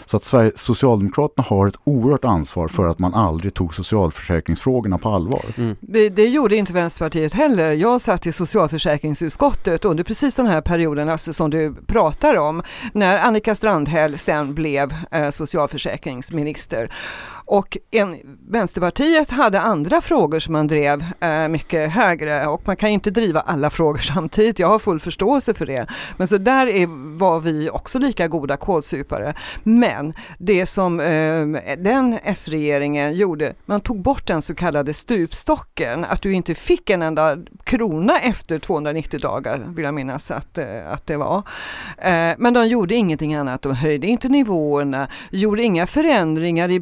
Så att Sverige, Socialdemokraterna har ett oerhört ansvar för att man aldrig tog socialförsäkringsfrågorna på allvar. Mm. Det, det, gjorde inte Vänsterpartiet heller. Jag satt i socialförsäkringsutskottet under precis den här perioden alltså som du pratar om, när Annika Strandhäll sen blev eh, socialförsäkringsminister. Och en, Vänsterpartiet hade andra frågor som man drev eh, mycket högre och man kan inte driva alla frågor samtidigt. Jag har full förståelse för det. Men så där är, var vi också lika goda kålsupare. Men det som eh, den S-regeringen gjorde, man tog bort den så kallade stupstocken, att du inte fick en enda krona efter 290 dagar, vill jag minnas att, eh, att det var. Eh, men de gjorde ingenting annat, de höjde inte nivåerna, gjorde inga förändringar i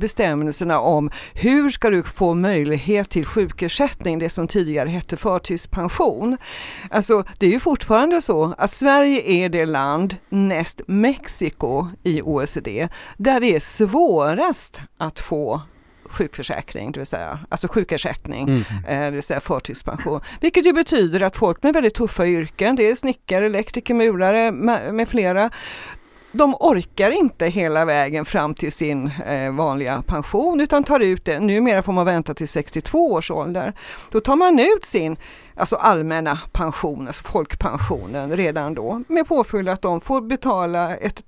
bestämmelserna om hur ska du få möjlighet till sjukersättning, det som tidigare hette förtidspension. Alltså det är ju fortfarande så att Sverige är det land näst Mexiko i OECD där det är svårast att få sjukförsäkring, det vill säga alltså sjukersättning, mm. Eh, det vill säga förtidspension. Vilket ju betyder att folk med väldigt tuffa yrken, det är snickare, elektriker, murare med, med flera, de orkar inte hela vägen fram till sin eh, vanliga pension utan tar ut det. Numera får man vänta till 62 års ålder. Då tar man ut sin alltså allmänna pension, alltså folkpensionen redan då med påföljd att de får betala ett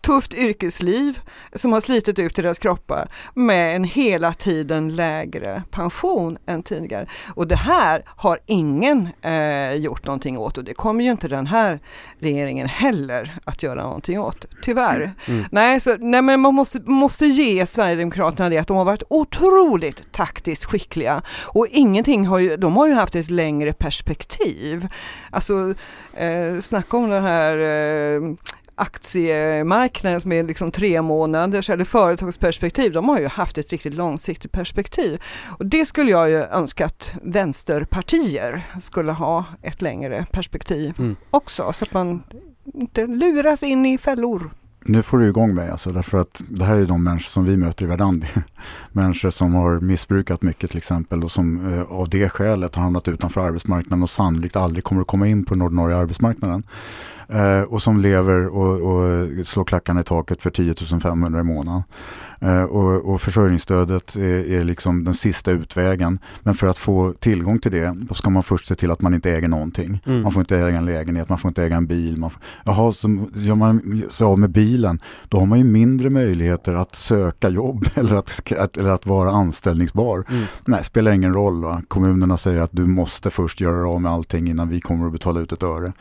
tufft yrkesliv som har slitit ut deras kroppar med en hela tiden lägre pension än tidigare. Och det här har ingen eh, gjort någonting åt och det kommer ju inte den här regeringen heller att göra någonting åt, tyvärr. Mm. Nej, så, nej, men man måste, måste ge Sverigedemokraterna det att de har varit otroligt taktiskt skickliga och ingenting har ju, de har ju haft ett längre perspektiv. Alltså, eh, snacka om den här eh, aktiemarknaden som är liksom tre månaders eller företagsperspektiv, de har ju haft ett riktigt långsiktigt perspektiv. Och det skulle jag ju önska att vänsterpartier skulle ha ett längre perspektiv mm. också, så att man inte luras in i fällor. Nu får du igång mig alltså, därför att det här är de människor som vi möter i Verdandi. människor som har missbrukat mycket till exempel och som eh, av det skälet har hamnat utanför arbetsmarknaden och sannolikt aldrig kommer att komma in på den ordinarie arbetsmarknaden. Eh, och som lever och, och slår klackarna i taket för 10 500 i månaden. Eh, och, och försörjningsstödet är, är, liksom den sista utvägen. Men för att få tillgång till det, då ska man först se till att man inte äger någonting. Mm. Man får inte äga en lägenhet, man får inte äga en bil. Man får, jaha, så gör man sig av med bilen, då har man ju mindre möjligheter att söka jobb eller att, eller att vara anställningsbar. Mm. Nej, spelar ingen roll. Va? Kommunerna säger att du måste först göra av med allting innan vi kommer att betala ut ett öre.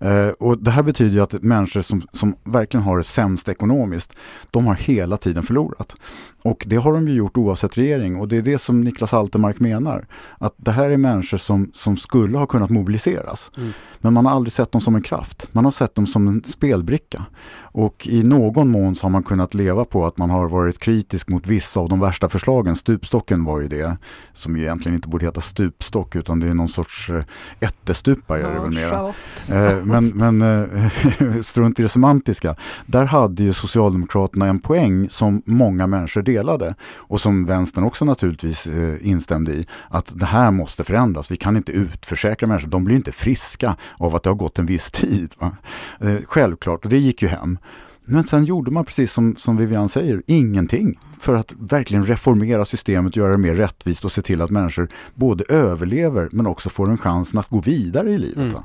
Eh, och det här betyder ju att människor som, som verkligen har det sämst ekonomiskt, de har hela tiden förlorat annat. Och det har de ju gjort oavsett regering och det är det som Niklas Altermark menar. Att det här är människor som, som skulle ha kunnat mobiliseras. Mm. Men man har aldrig sett dem som en kraft. Man har sett dem som en spelbricka. Och i någon mån så har man kunnat leva på att man har varit kritisk mot vissa av de värsta förslagen. Stupstocken var ju det, som egentligen inte borde heta stupstock utan det är någon sorts eh, ättestupa är det väl mera. Eh, men men eh, strunt i det semantiska. Där hade ju Socialdemokraterna en poäng som många människor delade och som vänstern också naturligtvis eh, instämde i. Att det här måste förändras. Vi kan inte utförsäkra människor. De blir inte friska av att det har gått en viss tid. Eh, självklart, och det gick ju hem. Men sen gjorde man precis som, som Vivian säger, ingenting för att verkligen reformera systemet, göra det mer rättvist och se till att människor både överlever men också får en chans att gå vidare i livet. Mm.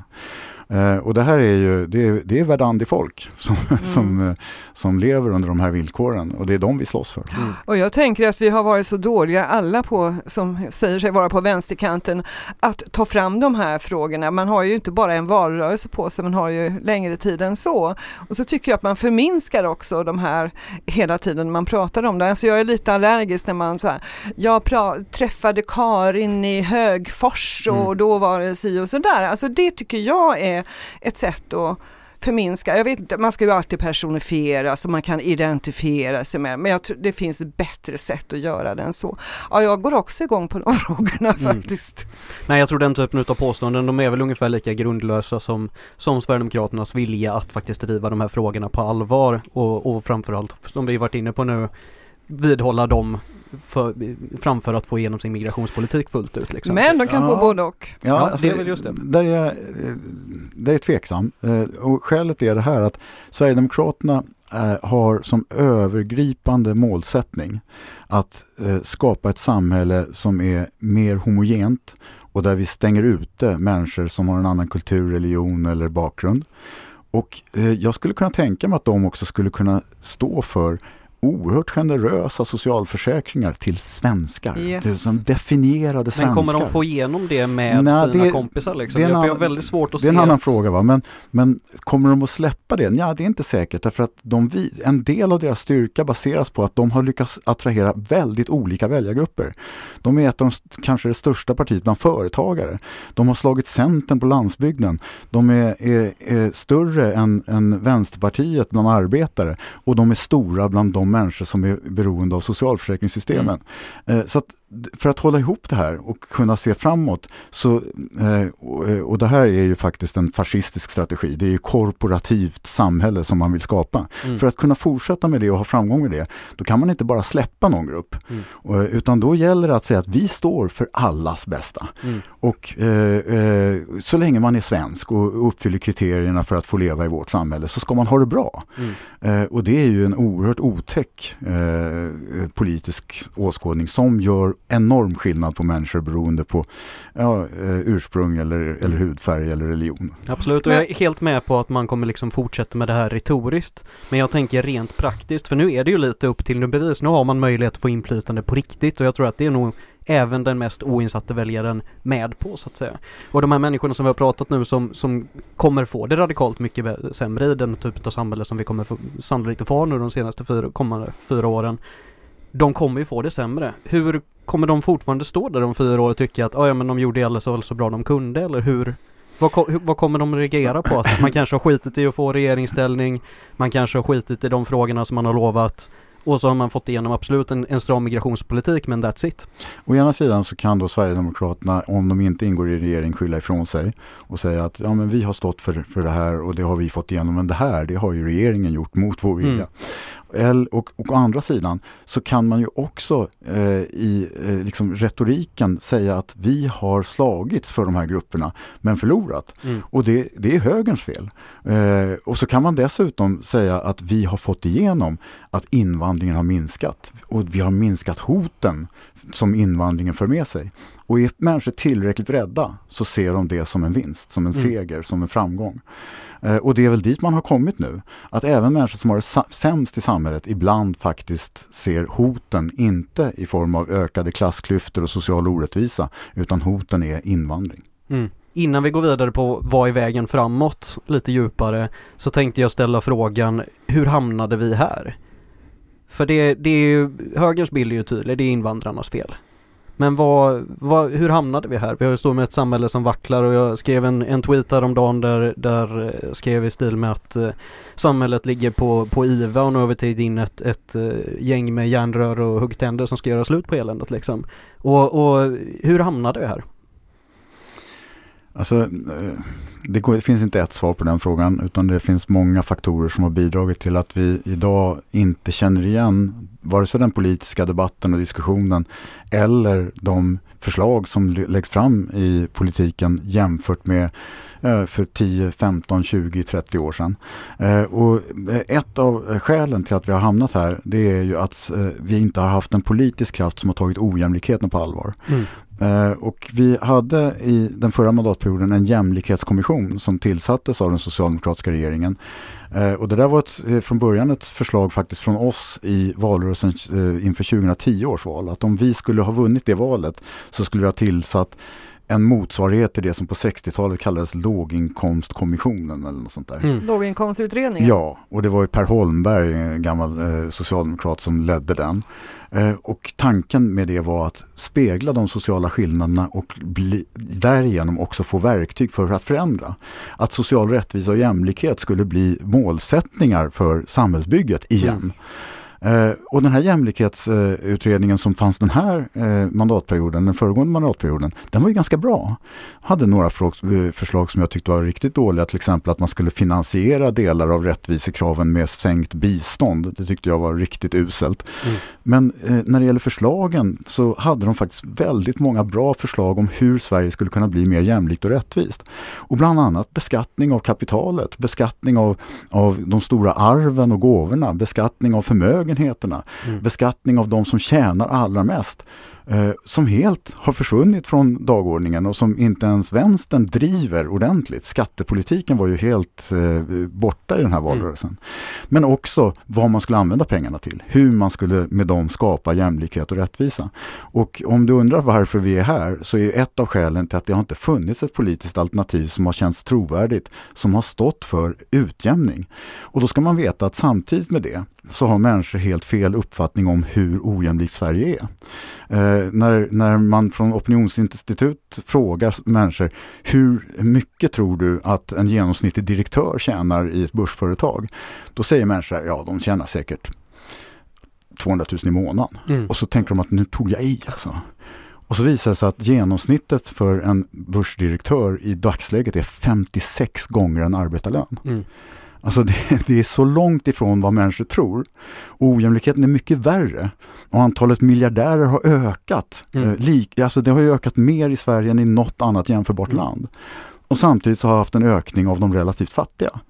Eh, och det här är ju, det är, det är Verdandi-folk som, mm. som, eh, som lever under de här villkoren och det är de vi slåss för. Mm. Och jag tänker att vi har varit så dåliga alla på, som säger sig vara på vänsterkanten, att ta fram de här frågorna. Man har ju inte bara en valrörelse på sig, man har ju längre tid än så. Och så tycker jag att man förminskar också de här hela tiden man pratar om det. Alltså jag är lite allergisk när man så här, jag träffade Karin i Högfors och mm. då var det si och så där. Alltså det tycker jag är ett sätt att förminska. Jag vet man ska ju alltid personifiera så man kan identifiera sig med, men jag tror det finns bättre sätt att göra det än så. Ja, jag går också igång på de frågorna mm. faktiskt. Nej, jag tror den typen av påståenden, de är väl ungefär lika grundlösa som, som Sverigedemokraternas vilja att faktiskt driva de här frågorna på allvar och, och framförallt, som vi varit inne på nu, vidhålla dem för, framför att få igenom sin migrationspolitik fullt ut. Liksom. Men de kan ja. få både och. Ja, ja alltså, det är väl just det. Där är jag, det är tveksam. Eh, och skälet är det här att Sverigedemokraterna eh, har som övergripande målsättning att eh, skapa ett samhälle som är mer homogent och där vi stänger ute människor som har en annan kultur, religion eller bakgrund. Och jag skulle kunna tänka mig att de också skulle kunna stå för oerhört generösa socialförsäkringar till svenskar. Yes. Det som definierade svenskar. Men kommer de få igenom det med Nej, sina det, kompisar? Liksom? Det är, jag, jag väldigt svårt att det är en annan fråga. Va? Men, men kommer de att släppa det? Ja, det är inte säkert. Därför att de, en del av deras styrka baseras på att de har lyckats attrahera väldigt olika väljargrupper. De är ett av de, kanske det största partiet bland företagare. De har slagit Centern på landsbygden. De är, är, är större än, än Vänsterpartiet bland arbetare och de är stora bland de människor som är beroende av socialförsäkringssystemen. Mm. Eh, så att för att hålla ihop det här och kunna se framåt så, eh, och det här är ju faktiskt en fascistisk strategi, det är ju korporativt samhälle som man vill skapa. Mm. För att kunna fortsätta med det och ha framgång med det, då kan man inte bara släppa någon grupp. Mm. Utan då gäller det att säga att vi står för allas bästa. Mm. Och eh, eh, så länge man är svensk och uppfyller kriterierna för att få leva i vårt samhälle så ska man ha det bra. Mm. Eh, och det är ju en oerhört otäck eh, politisk åskådning som gör enorm skillnad på människor beroende på ja, eh, ursprung eller, eller hudfärg eller religion. Absolut, och jag är helt med på att man kommer liksom fortsätta med det här retoriskt. Men jag tänker rent praktiskt, för nu är det ju lite upp till nu bevis. Nu har man möjlighet att få inflytande på riktigt och jag tror att det är nog även den mest oinsatte väljaren med på så att säga. Och de här människorna som vi har pratat nu som, som kommer få det radikalt mycket sämre i den typ av samhälle som vi kommer få, sannolikt att få nu de senaste fyra, kommande fyra åren. De kommer ju få det sämre. Hur kommer de fortfarande stå där om fyra år och tycka att ja men de gjorde alla så, så bra de kunde eller hur? Vad, vad kommer de reagera på? Att man kanske har skitit i att få regeringsställning, man kanske har skitit i de frågorna som man har lovat och så har man fått igenom absolut en, en stram migrationspolitik men that's it. Å ena sidan så kan då Sverigedemokraterna om de inte ingår i regering skylla ifrån sig och säga att ja men vi har stått för, för det här och det har vi fått igenom men det här det har ju regeringen gjort mot vår vilja. Mm. Och, och å andra sidan så kan man ju också eh, i eh, liksom retoriken säga att vi har slagits för de här grupperna men förlorat. Mm. Och det, det är högerns fel. Eh, och så kan man dessutom säga att vi har fått igenom att invandringen har minskat och vi har minskat hoten som invandringen för med sig. Och är människor tillräckligt rädda så ser de det som en vinst, som en mm. seger, som en framgång. Eh, och det är väl dit man har kommit nu. Att även människor som har det sämst i samhället ibland faktiskt ser hoten, inte i form av ökade klassklyftor och social orättvisa, utan hoten är invandring. Mm. Innan vi går vidare på vad är vägen framåt lite djupare så tänkte jag ställa frågan hur hamnade vi här? För det, det är ju, högerns bild är ju tydlig, det är invandrarnas fel. Men vad, vad, hur hamnade vi här? Vi har ju stått med ett samhälle som vacklar och jag skrev en, en tweet häromdagen där, där eh, skrev i stil med att eh, samhället ligger på, på IVA och nu har vi tagit in ett, ett eh, gäng med järnrör och huggtänder som ska göra slut på eländet liksom. Och, och hur hamnade vi här? Alltså, eh, det, går, det, finns inte ett svar på den frågan utan det finns många faktorer som har bidragit till att vi idag inte känner igen vare sig den politiska debatten och diskussionen eller de förslag som läggs fram i politiken jämfört med eh, för 10, 15, 20, 30 år sedan. Eh, och ett av skälen till att vi har hamnat här det är ju att vi inte har haft en politisk kraft som har tagit ojämlikheten på allvar. Mm. Eh, och vi hade i den förra mandatperioden en jämlikhetskommission som tillsattes av den socialdemokratiska regeringen. Eh, och det där var ett, eh, från början ett förslag faktiskt från oss i valrörelsen inför 2010 års val. Att om vi skulle ha vunnit det valet så skulle vi ha tillsatt en motsvarighet till det som på 60-talet kallades låginkomstkommissionen eller något sånt där. Mm. Låginkomstutredningen? Ja, och det var ju Per Holmberg, en gammal eh, socialdemokrat som ledde den. Eh, och tanken med det var att spegla de sociala skillnaderna och bli, därigenom också få verktyg för att förändra. Att social rättvisa och jämlikhet skulle bli målsättningar för samhällsbygget igen. Mm. Eh, och den här jämlikhetsutredningen som fanns den här eh, mandatperioden, den föregående mandatperioden, den var ju ganska bra. Hade några eh, förslag som jag tyckte var riktigt dåliga, till exempel att man skulle finansiera delar av rättvisekraven med sänkt bistånd. Det tyckte jag var riktigt uselt. Mm. Men när det gäller förslagen så hade de faktiskt väldigt många bra förslag om hur Sverige skulle kunna bli mer jämlikt och rättvist. Och bland annat beskattning av kapitalet, beskattning av, av de stora arven och gåvorna, beskattning av förmögenhet förmögenheterna, mm. beskattning av de som tjänar allra mest som helt har försvunnit från dagordningen och som inte ens vänstern driver ordentligt. Skattepolitiken var ju helt eh, borta i den här mm. valrörelsen. Mm. Men också vad man skulle använda pengarna till, hur man skulle med dem skapa jämlikhet och rättvisa. Och om du undrar varför vi är här så är ett av skälen till att det har inte funnits ett politiskt alternativ som har känts trovärdigt, som har stått för utjämning. Och då ska man veta att samtidigt med det så har människor helt fel uppfattning om hur ojämlikt Sverige är. När, när man från opinionsinstitut frågar människor hur mycket tror du att en genomsnittlig direktör tjänar i ett börsföretag? Då säger människor, ja de tjänar säkert 200 000 i månaden. Mm. Och så tänker de att nu tog jag i alltså. Och så visar det sig att genomsnittet för en börsdirektör i dagsläget är 56 gånger en arbetarlön. Mm. Alltså det, det, är så långt ifrån vad människor tror. ojämlikheten är mycket värre. Och antalet miljardärer har ökat. Mm. Eh, lik, alltså det har ökat mer i Sverige än i något annat jämförbart mm. land. Och samtidigt så har haft en ökning av de relativt fattiga.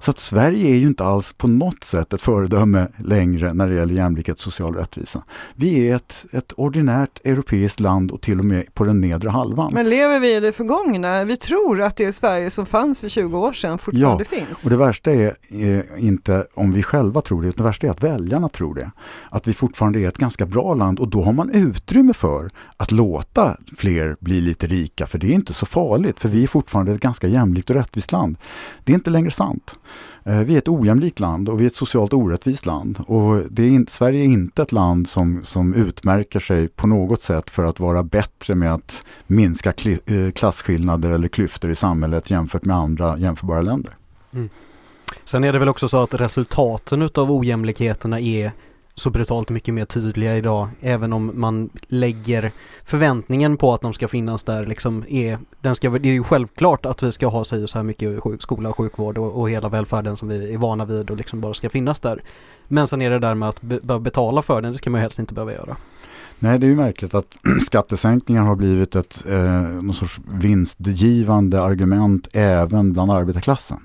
Så att Sverige är ju inte alls på något sätt ett föredöme längre när det gäller jämlikhet och social rättvisa. Vi är ett, ett ordinärt europeiskt land och till och med på den nedre halvan. Men lever vi i det förgångna? Vi tror att det Sverige som fanns för 20 år sedan fortfarande ja, finns. och det värsta är, är inte om vi själva tror det, utan det värsta är att väljarna tror det. Att vi fortfarande är ett ganska bra land och då har man utrymme för att låta fler bli lite rika, för det är inte så farligt, för vi är fortfarande ett ganska jämlikt och rättvist land. Det är inte längre sant. Eh, vi är ett ojämlikt land och vi är ett socialt orättvist land. Och det är in, Sverige är inte ett land som, som utmärker sig på något sätt för att vara bättre med att minska kli, eh, klasskillnader eller klyftor i samhället jämfört med andra jämförbara länder. Mm. Sen är det väl också så att resultaten utav ojämlikheterna är så brutalt mycket mer tydliga idag även om man lägger förväntningen på att de ska finnas där liksom är den ska, det är ju självklart att vi ska ha sig så här mycket skola och sjukvård och, och hela välfärden som vi är vana vid och liksom bara ska finnas där. Men sen är det där med att be, betala för den, det ska man helst inte behöva göra. Nej, det är ju märkligt att skattesänkningar har blivit ett eh, någon sorts vinstgivande argument även bland arbetarklassen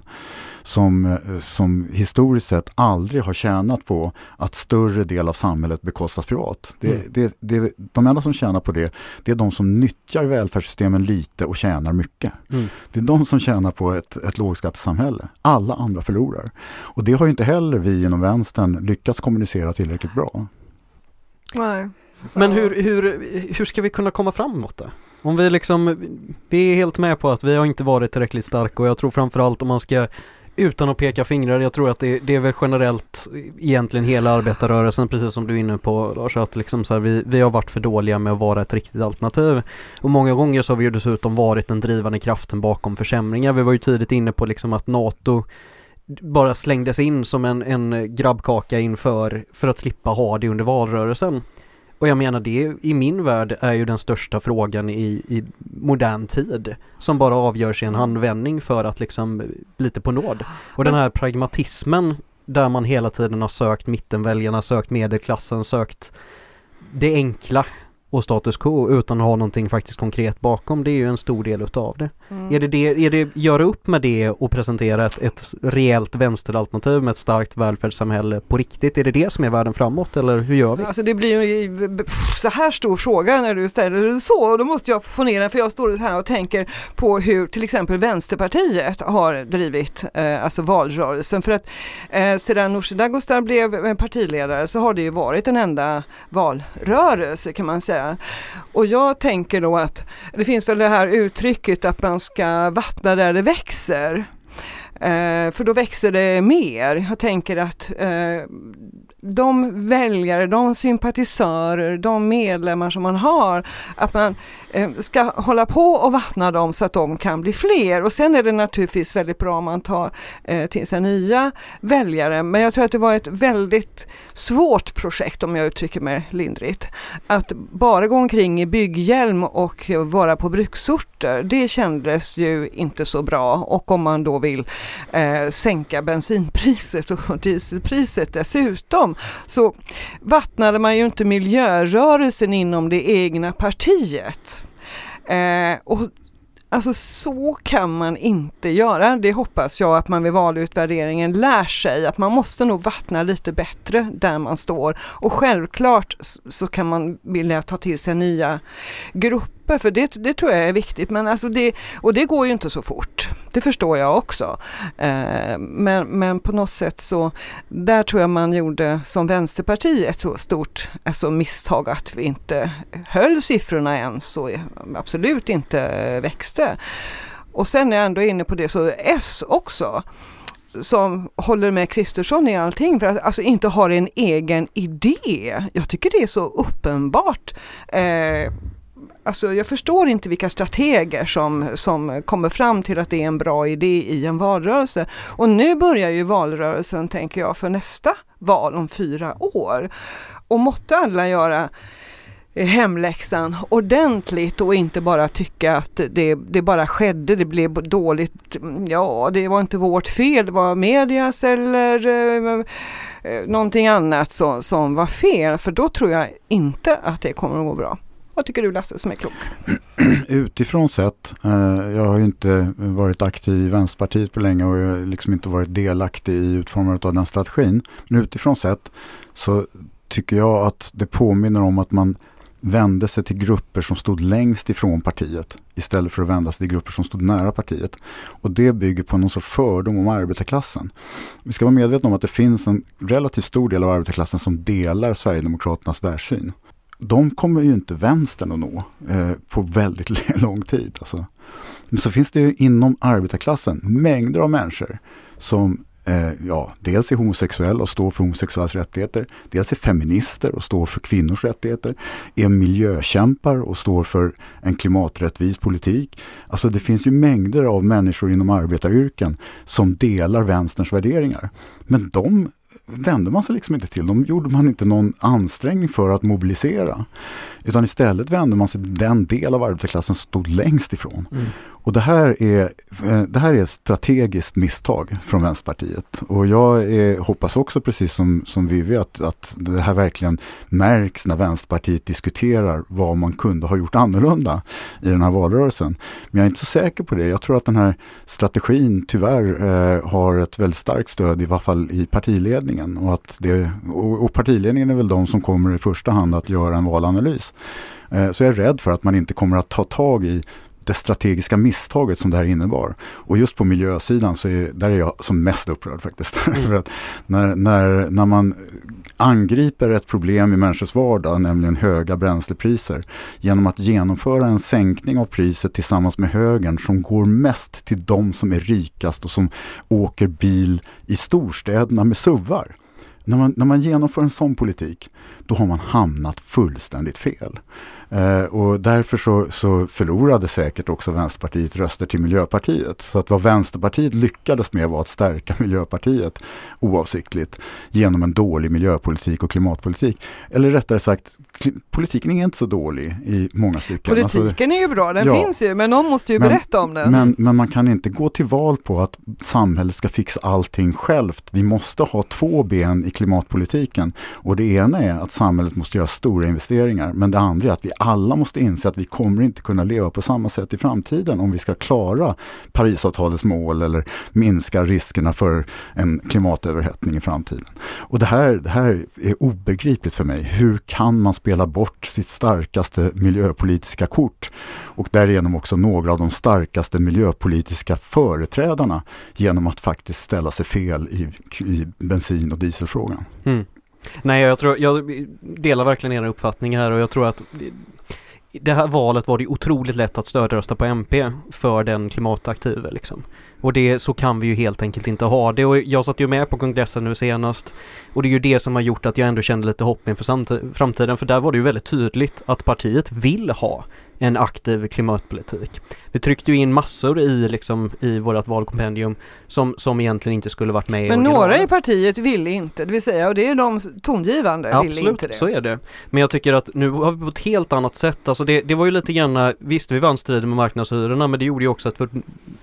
som, eh, som historiskt sett aldrig har tjänat på att större del av samhället bekostas privat. Det, mm. det, det, de enda som tjänar på det, det är de som nyttjar välfärdssystemen lite och tjänar mycket. Mm. Det är de som tjänar på ett, ett lågskattesamhälle. Alla andra förlorar. Och det har inte heller vi inom vänstern lyckats kommunicera tillräckligt bra. Nej. Men hur, hur, hur ska vi kunna komma framåt då? Om vi liksom, vi är helt med på att vi har inte varit tillräckligt starka och jag tror framförallt om man ska utan att peka fingrar, jag tror att det, det, är väl generellt egentligen hela arbetarrörelsen, precis som du är inne på Lars, att liksom så här, vi, vi har varit för dåliga med att vara ett riktigt alternativ. Och många gånger så har vi ju dessutom varit den drivande kraften bakom försämringar. Vi var ju tidigt inne på liksom att NATO bara slängdes in som en, en grabbkaka inför för att slippa ha det under valrörelsen. Och jag menar det i min värld är ju den största frågan i, i modern tid som bara avgörs i en handvändning för att liksom lite på nåd. Och den här pragmatismen där man hela tiden har sökt mittenväljarna, sökt medelklassen, sökt det enkla och status quo utan att ha någonting faktiskt konkret bakom. Det är ju en stor del utav det. Mm. Är det det, är det göra upp med det och presentera ett, ett rejält vänsteralternativ med ett starkt välfärdssamhälle på riktigt? Är det det som är världen framåt eller hur gör vi? Alltså det blir ju så här stor fråga när du ställer det så och då måste jag få ner den för jag står här och tänker på hur till exempel Vänsterpartiet har drivit eh, alltså valrörelsen för att eh, sedan Nooshi Dadgostar blev eh, partiledare så har det ju varit en enda valrörelse kan man säga och jag tänker då att det finns väl det här uttrycket att man ska vattna där det växer. Eh, för då växer det mer. Jag tänker att eh, de väljare, de sympatisörer, de medlemmar som man har, att man eh, ska hålla på och vattna dem så att de kan bli fler. Och sen är det naturligtvis väldigt bra om man tar eh, till sig nya väljare. Men jag tror att det var ett väldigt svårt projekt om jag uttrycker mig lindrigt. Att bara gå omkring i bygghjälm och vara på bruksorter, det kändes ju inte så bra. Och om man då vill eh, sänka bensinpriset och dieselpriset dessutom så vattnade man ju inte miljörörelsen inom det egna partiet. Eh, och Alltså så kan man inte göra. Det hoppas jag att man vid valutvärderingen lär sig att man måste nog vattna lite bättre där man står. Och självklart så kan man vilja ta till sig nya grupper för det, det tror jag är viktigt. Men alltså det, och det går ju inte så fort. Det förstår jag också. Eh, men, men på något sätt så där tror jag man gjorde som Vänsterpartiet ett stort alltså misstag att vi inte höll siffrorna ens och absolut inte växte. Och sen är jag ändå inne på det så S också som håller med Kristersson i allting för att alltså inte har en egen idé. Jag tycker det är så uppenbart eh, Alltså jag förstår inte vilka strateger som, som kommer fram till att det är en bra idé i en valrörelse. Och nu börjar ju valrörelsen, tänker jag, för nästa val om fyra år. Och måtte alla göra eh, hemläxan ordentligt och inte bara tycka att det, det bara skedde, det blev dåligt. Ja, det var inte vårt fel, det var medias eller eh, eh någonting annat som, som var fel. För då tror jag inte att det kommer att gå bra. Vad tycker du Lasse som är klok? Utifrån sett, eh, jag har ju inte varit aktiv i Vänsterpartiet på länge och jag har liksom inte varit delaktig i utformandet av den strategin. Men utifrån sett så tycker jag att det påminner om att man vände sig till grupper som stod längst ifrån partiet istället för att vända sig till grupper som stod nära partiet. Och det bygger på någon sorts fördom om arbetarklassen. Vi ska vara medvetna om att det finns en relativt stor del av arbetarklassen som delar Sverigedemokraternas världssyn de kommer ju inte vänstern att nå eh, på väldigt lång tid. Alltså. Men så finns det ju inom arbetarklassen mängder av människor som eh, ja, dels är homosexuella och står för homosexuellas rättigheter, dels är feminister och står för kvinnors rättigheter, är miljökämpar och står för en klimaträttvis politik. Alltså det finns ju mängder av människor inom arbetaryrken som delar vänsterns värderingar. Men de vände man sig liksom inte till. De gjorde man inte någon ansträngning för att mobilisera. Utan istället vände man sig till den del av arbetarklassen som stod längst ifrån. Mm. Och det här är, eh, det här är ett strategiskt misstag från Vänsterpartiet. Och jag är, hoppas också precis som, som Vivi att, att det här verkligen märks när Vänsterpartiet diskuterar vad man kunde ha gjort annorlunda i den här valrörelsen. Men jag är inte så säker på det. Jag tror att den här strategin tyvärr eh, har ett väldigt starkt stöd i varje fall i partiledningen. Och, att det, och, och partiledningen är väl de som kommer i första hand att göra en valanalys. Eh, så jag är rädd för att man inte kommer att ta tag i det strategiska misstaget som det här innebar. Och just på miljösidan så är, där är jag som mest upprörd faktiskt. Mm. För att när, när, när man angriper ett problem i människors vardag, nämligen höga bränslepriser, genom att genomföra en sänkning av priset tillsammans med högern som går mest till de som är rikast och som åker bil i storstäderna med suvar. När man, när man genomför en sån politik, då har man hamnat fullständigt fel. Eh, och därför så, så, förlorade säkert också Vänsterpartiet röster till Miljöpartiet. Så att vad Vänsterpartiet lyckades med var att stärka Miljöpartiet oavsiktligt genom en dålig miljöpolitik och klimatpolitik. Eller rättare sagt, politiken är inte så dålig i många stycken. Politiken alltså, är ju bra, den ja, finns ju, men någon måste ju men, berätta om den. Men, men man kan inte gå till val på att samhället ska fixa allting självt. Vi måste ha två ben i klimatpolitiken. Och det ena är att samhället måste göra stora investeringar, men det andra är att vi alla måste inse att vi kommer inte kunna leva på samma sätt i framtiden om vi ska klara Parisavtalets mål eller minska riskerna för en klimatöverhettning i framtiden. Och det här, det här är obegripligt för mig. Hur kan man spela bort sitt starkaste miljöpolitiska kort och därigenom också några av de starkaste miljöpolitiska företrädarna genom att faktiskt ställa sig fel i, i bensin och dieselfrågan. Mm. Nej, jag tror, jag delar verkligen era uppfattning här och jag tror att det här valet var det otroligt lätt att stödrösta på MP för den klimataktive liksom. Och det, så kan vi ju helt enkelt inte ha det och jag satt ju med på kongressen nu senast och det är ju det som har gjort att jag ändå kände lite hopp inför framtiden för där var det ju väldigt tydligt att partiet vill ha en aktiv klimatpolitik. Vi tryckte ju in massor i, liksom, i vårt valkompendium som, som egentligen inte skulle varit med Men några i partiet ville inte, det vill säga, och det är de tongivande, ja, ville inte det. så är det. Men jag tycker att nu har vi på ett helt annat sätt, alltså det, det var ju lite grann, visst vi vann striden med marknadshyrorna men det gjorde ju också att vår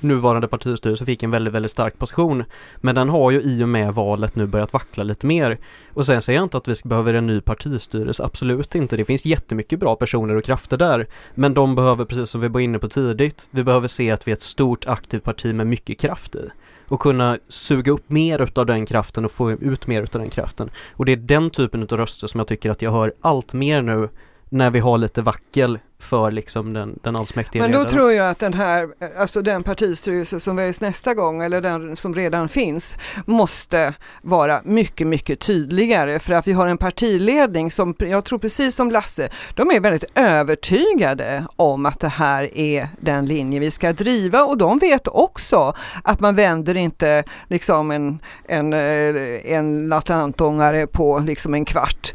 nuvarande partistyrelse fick en väldigt, väldigt stark position. Men den har ju i och med valet nu börjat vackla lite mer. Och sen säger jag inte att vi behöver en ny partistyrelse, absolut inte. Det finns jättemycket bra personer och krafter där. Men de behöver, precis som vi var inne på tidigt, vi behöver se att vi är ett stort aktivt parti med mycket kraft i. Och kunna suga upp mer utav den kraften och få ut mer utav den kraften. Och det är den typen av röster som jag tycker att jag hör allt mer nu när vi har lite vackel för liksom den, den allsmäktige Men då ledaren. tror jag att den här, alltså den partistyrelse som väljs nästa gång eller den som redan finns måste vara mycket, mycket tydligare för att vi har en partiledning som, jag tror precis som Lasse, de är väldigt övertygade om att det här är den linje vi ska driva och de vet också att man vänder inte liksom en, en, eh, en atlantångare på liksom en kvart.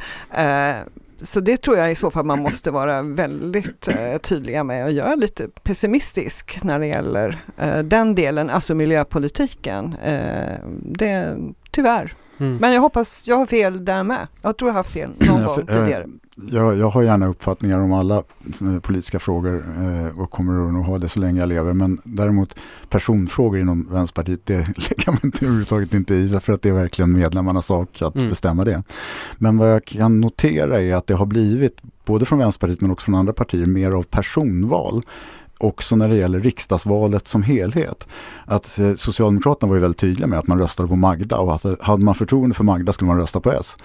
Så det tror jag i så fall man måste vara väldigt eh, tydliga med och jag är lite pessimistisk när det gäller eh, den delen, alltså miljöpolitiken. Eh, det, tyvärr. Mm. Men jag hoppas jag har fel där med. Jag tror jag har haft fel någon gång tidigare. Jag, jag har gärna uppfattningar om alla eh, politiska frågor eh, och kommer att nog ha det så länge jag lever. Men däremot personfrågor inom Vänsterpartiet, det lägger man inte, överhuvudtaget inte i. För att det är verkligen medlemmarnas sak att mm. bestämma det. Men vad jag kan notera är att det har blivit, både från Vänsterpartiet men också från andra partier, mer av personval också när det gäller riksdagsvalet som helhet. Att eh, Socialdemokraterna var ju väldigt tydliga med att man röstade på Magda och att hade man förtroende för Magda skulle man rösta på S.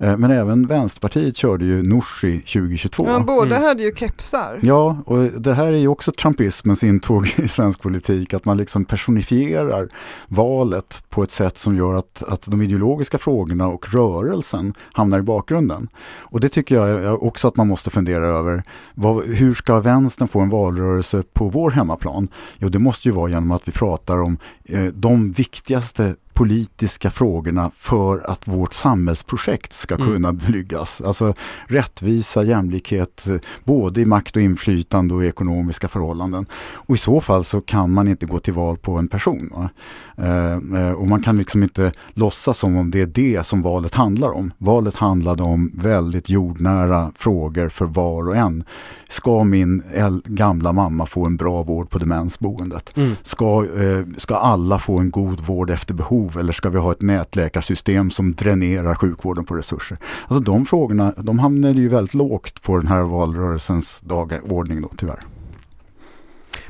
Eh, men även Vänsterpartiet körde ju Norsi 2022. Ja, båda mm. hade ju kepsar. Ja, och det här är ju också trumpismens intåg i svensk politik, att man liksom personifierar valet på ett sätt som gör att, att de ideologiska frågorna och rörelsen hamnar i bakgrunden. Och det tycker jag också att man måste fundera över. Vad, hur ska vänstern få en valrörelse på vår hemmaplan? Jo, det måste ju vara genom att vi pratar om eh, de viktigaste politiska frågorna för att vårt samhällsprojekt ska mm. kunna byggas. Alltså rättvisa, jämlikhet, både i makt och inflytande och ekonomiska förhållanden. Och i så fall så kan man inte gå till val på en person. Eh, eh, och man kan liksom inte låtsas som om det är det som valet handlar om. Valet handlade om väldigt jordnära frågor för var och en. Ska min gamla mamma få en bra vård på demensboendet? Mm. Ska, eh, ska alla få en god vård efter behov eller ska vi ha ett nätläkarsystem som dränerar sjukvården på resurser? Alltså de frågorna, de hamnade ju väldigt lågt på den här valrörelsens dagordning då tyvärr.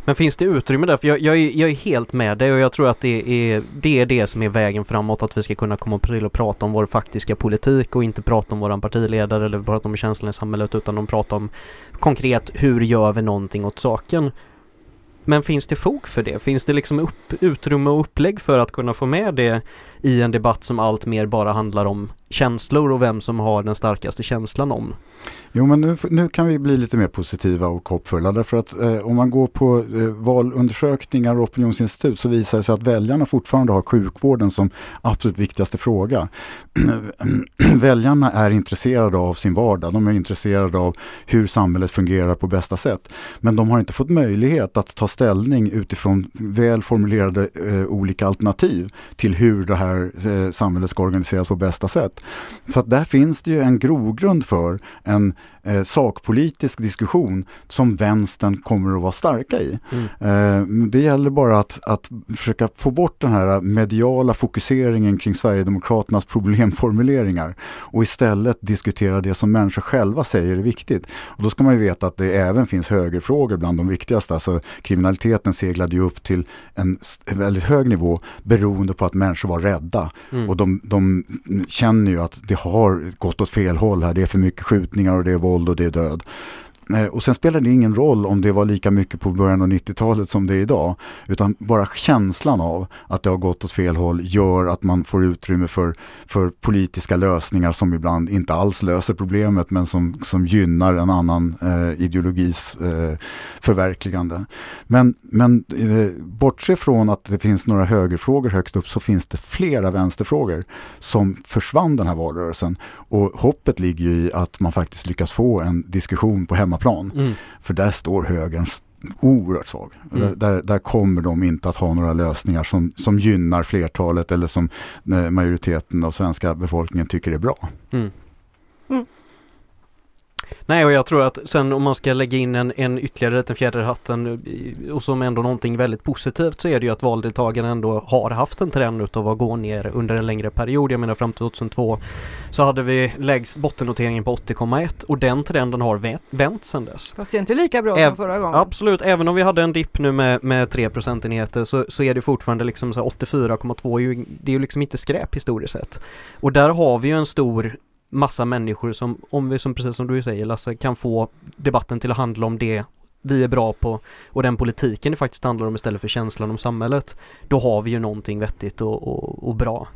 Men finns det utrymme där? För jag, jag, är, jag är helt med dig och jag tror att det är, det är det som är vägen framåt. Att vi ska kunna komma till och prata om vår faktiska politik och inte prata om våran partiledare eller prata om känslan i samhället utan de pratar om konkret hur gör vi någonting åt saken. Men finns det fog för det? Finns det liksom upp, utrymme och upplägg för att kunna få med det i en debatt som allt mer bara handlar om känslor och vem som har den starkaste känslan om? Jo men nu, nu kan vi bli lite mer positiva och hoppfulla därför att eh, om man går på eh, valundersökningar och opinionsinstitut så visar det sig att väljarna fortfarande har sjukvården som absolut viktigaste fråga. väljarna är intresserade av sin vardag, de är intresserade av hur samhället fungerar på bästa sätt. Men de har inte fått möjlighet att ta ställning utifrån väl formulerade eh, olika alternativ till hur det här eh, samhället ska organiseras på bästa sätt. Så att där finns det ju en grogrund för en eh, sakpolitisk diskussion som vänstern kommer att vara starka i. Mm. Eh, det gäller bara att, att försöka få bort den här mediala fokuseringen kring Sverigedemokraternas problemformuleringar och istället diskutera det som människor själva säger är viktigt. Och då ska man ju veta att det även finns högerfrågor bland de viktigaste. Alltså kriminaliteten seglade ju upp till en väldigt hög nivå beroende på att människor var rädda. Mm. Och de, de känner ju att det har gått åt fel håll här. Det är för mycket skjutningar och det är våld och det är död. Eh, och sen spelar det ingen roll om det var lika mycket på början av 90-talet som det är idag. Utan bara känslan av att det har gått åt fel håll gör att man får utrymme för, för politiska lösningar som ibland inte alls löser problemet men som, som gynnar en annan eh, ideologis eh, förverkligande. Men, men eh, bortse från att det finns några högerfrågor högst upp så finns det flera vänsterfrågor som försvann den här valrörelsen. Och hoppet ligger i att man faktiskt lyckas få en diskussion på hemma hemmaplan. Mm. För där står högern oerhört svag. Mm. Där, där, kommer de inte att ha några lösningar som, som gynnar flertalet eller som eh, majoriteten av svenska befolkningen tycker är bra. Mm. Mm. Nej och jag tror att sen om man ska lägga in en, en ytterligare liten fjäder i hatten och som ändå någonting väldigt positivt så är det ju att valdeltagarna ändå har haft en trend utav att gå ner under en längre period. Jag menar fram till 2002 så hade vi lägst bottennoteringen på 80,1 och den trenden har vänt, sedan dess. Fast det är inte lika bra Äv som förra gången. Absolut, även om vi hade en dipp nu med, med 3 procentenheter så, så är det fortfarande liksom 84,2 det är ju liksom inte skräp historiskt sett. Och där har vi ju en stor massa människor som, om vi som precis som du säger Lasse, kan få debatten till att handla om det vi är bra på och den politiken det faktiskt handlar om istället för känslan om samhället. Då har vi ju någonting vettigt och, och, och bra.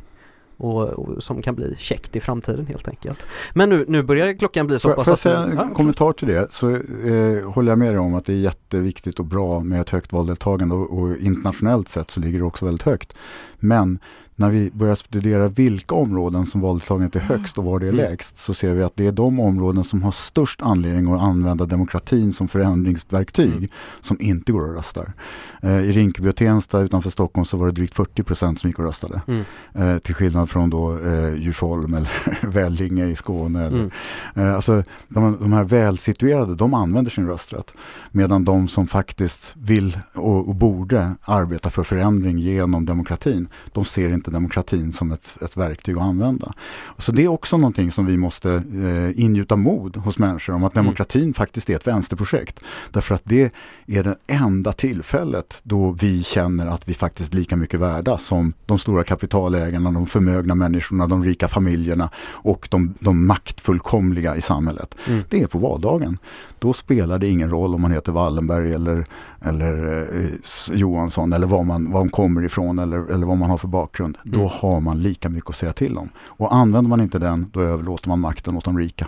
Och, och, som kan bli käckt i framtiden helt enkelt. Men nu, nu börjar klockan bli så pass Får jag säga en ja, kommentar till det så eh, håller jag med dig om att det är jätteviktigt och bra med ett högt valdeltagande och, och internationellt sett så ligger det också väldigt högt. Men när vi börjar studera vilka områden som valdeltagandet är högst och var det är mm. lägst så ser vi att det är de områden som har störst anledning att använda demokratin som förändringsverktyg mm. som inte går och röstar. Eh, I Rinkeby och Tensta utanför Stockholm så var det drygt 40 procent som gick och röstade. Mm. Eh, till skillnad från då eh, Djursholm eller Vellinge i Skåne. Eller, mm. eh, alltså, de, de här välsituerade de använder sin rösträtt. Medan de som faktiskt vill och, och borde arbeta för förändring genom demokratin de ser inte demokratin som ett, ett verktyg att använda. Så det är också någonting som vi måste eh, ingjuta mod hos människor om att mm. demokratin mm. faktiskt är ett vänsterprojekt. Därför att det är det enda tillfället då vi känner att vi faktiskt är lika mycket värda som de stora kapitalägarna, de förmögna människorna, de rika familjerna och de, de maktfullkomliga i samhället. Mm. Det är på valdagen. Då spelar det ingen roll om man heter Wallenberg eller, eller eh, Johansson eller var man, var man kommer ifrån eller, eller vad man har för bakgrund. Mm. Då har man lika mycket att säga till om. Och använder man inte den, då överlåter man makten åt de rika.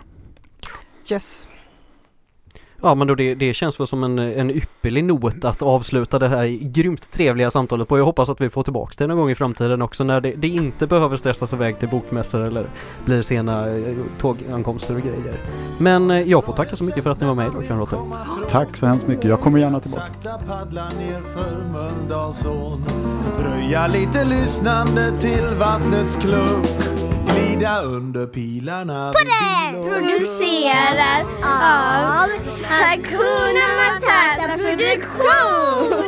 Yes. Ja men då det, det känns väl som en, en ypperlig not att avsluta det här grymt trevliga samtalet på. Jag hoppas att vi får tillbaka det någon gång i framtiden också när det, det inte behöver stressas iväg till bokmässor eller blir sena eh, tågankomster och grejer. Men eh, jag får tacka så mycket för att ni var med idag kamrater. Tack så hemskt mycket. Jag kommer gärna tillbaka. Dröja lite lyssnande till vattnets klunk glida under pilarna produceras av Hakuna Matata Produktion.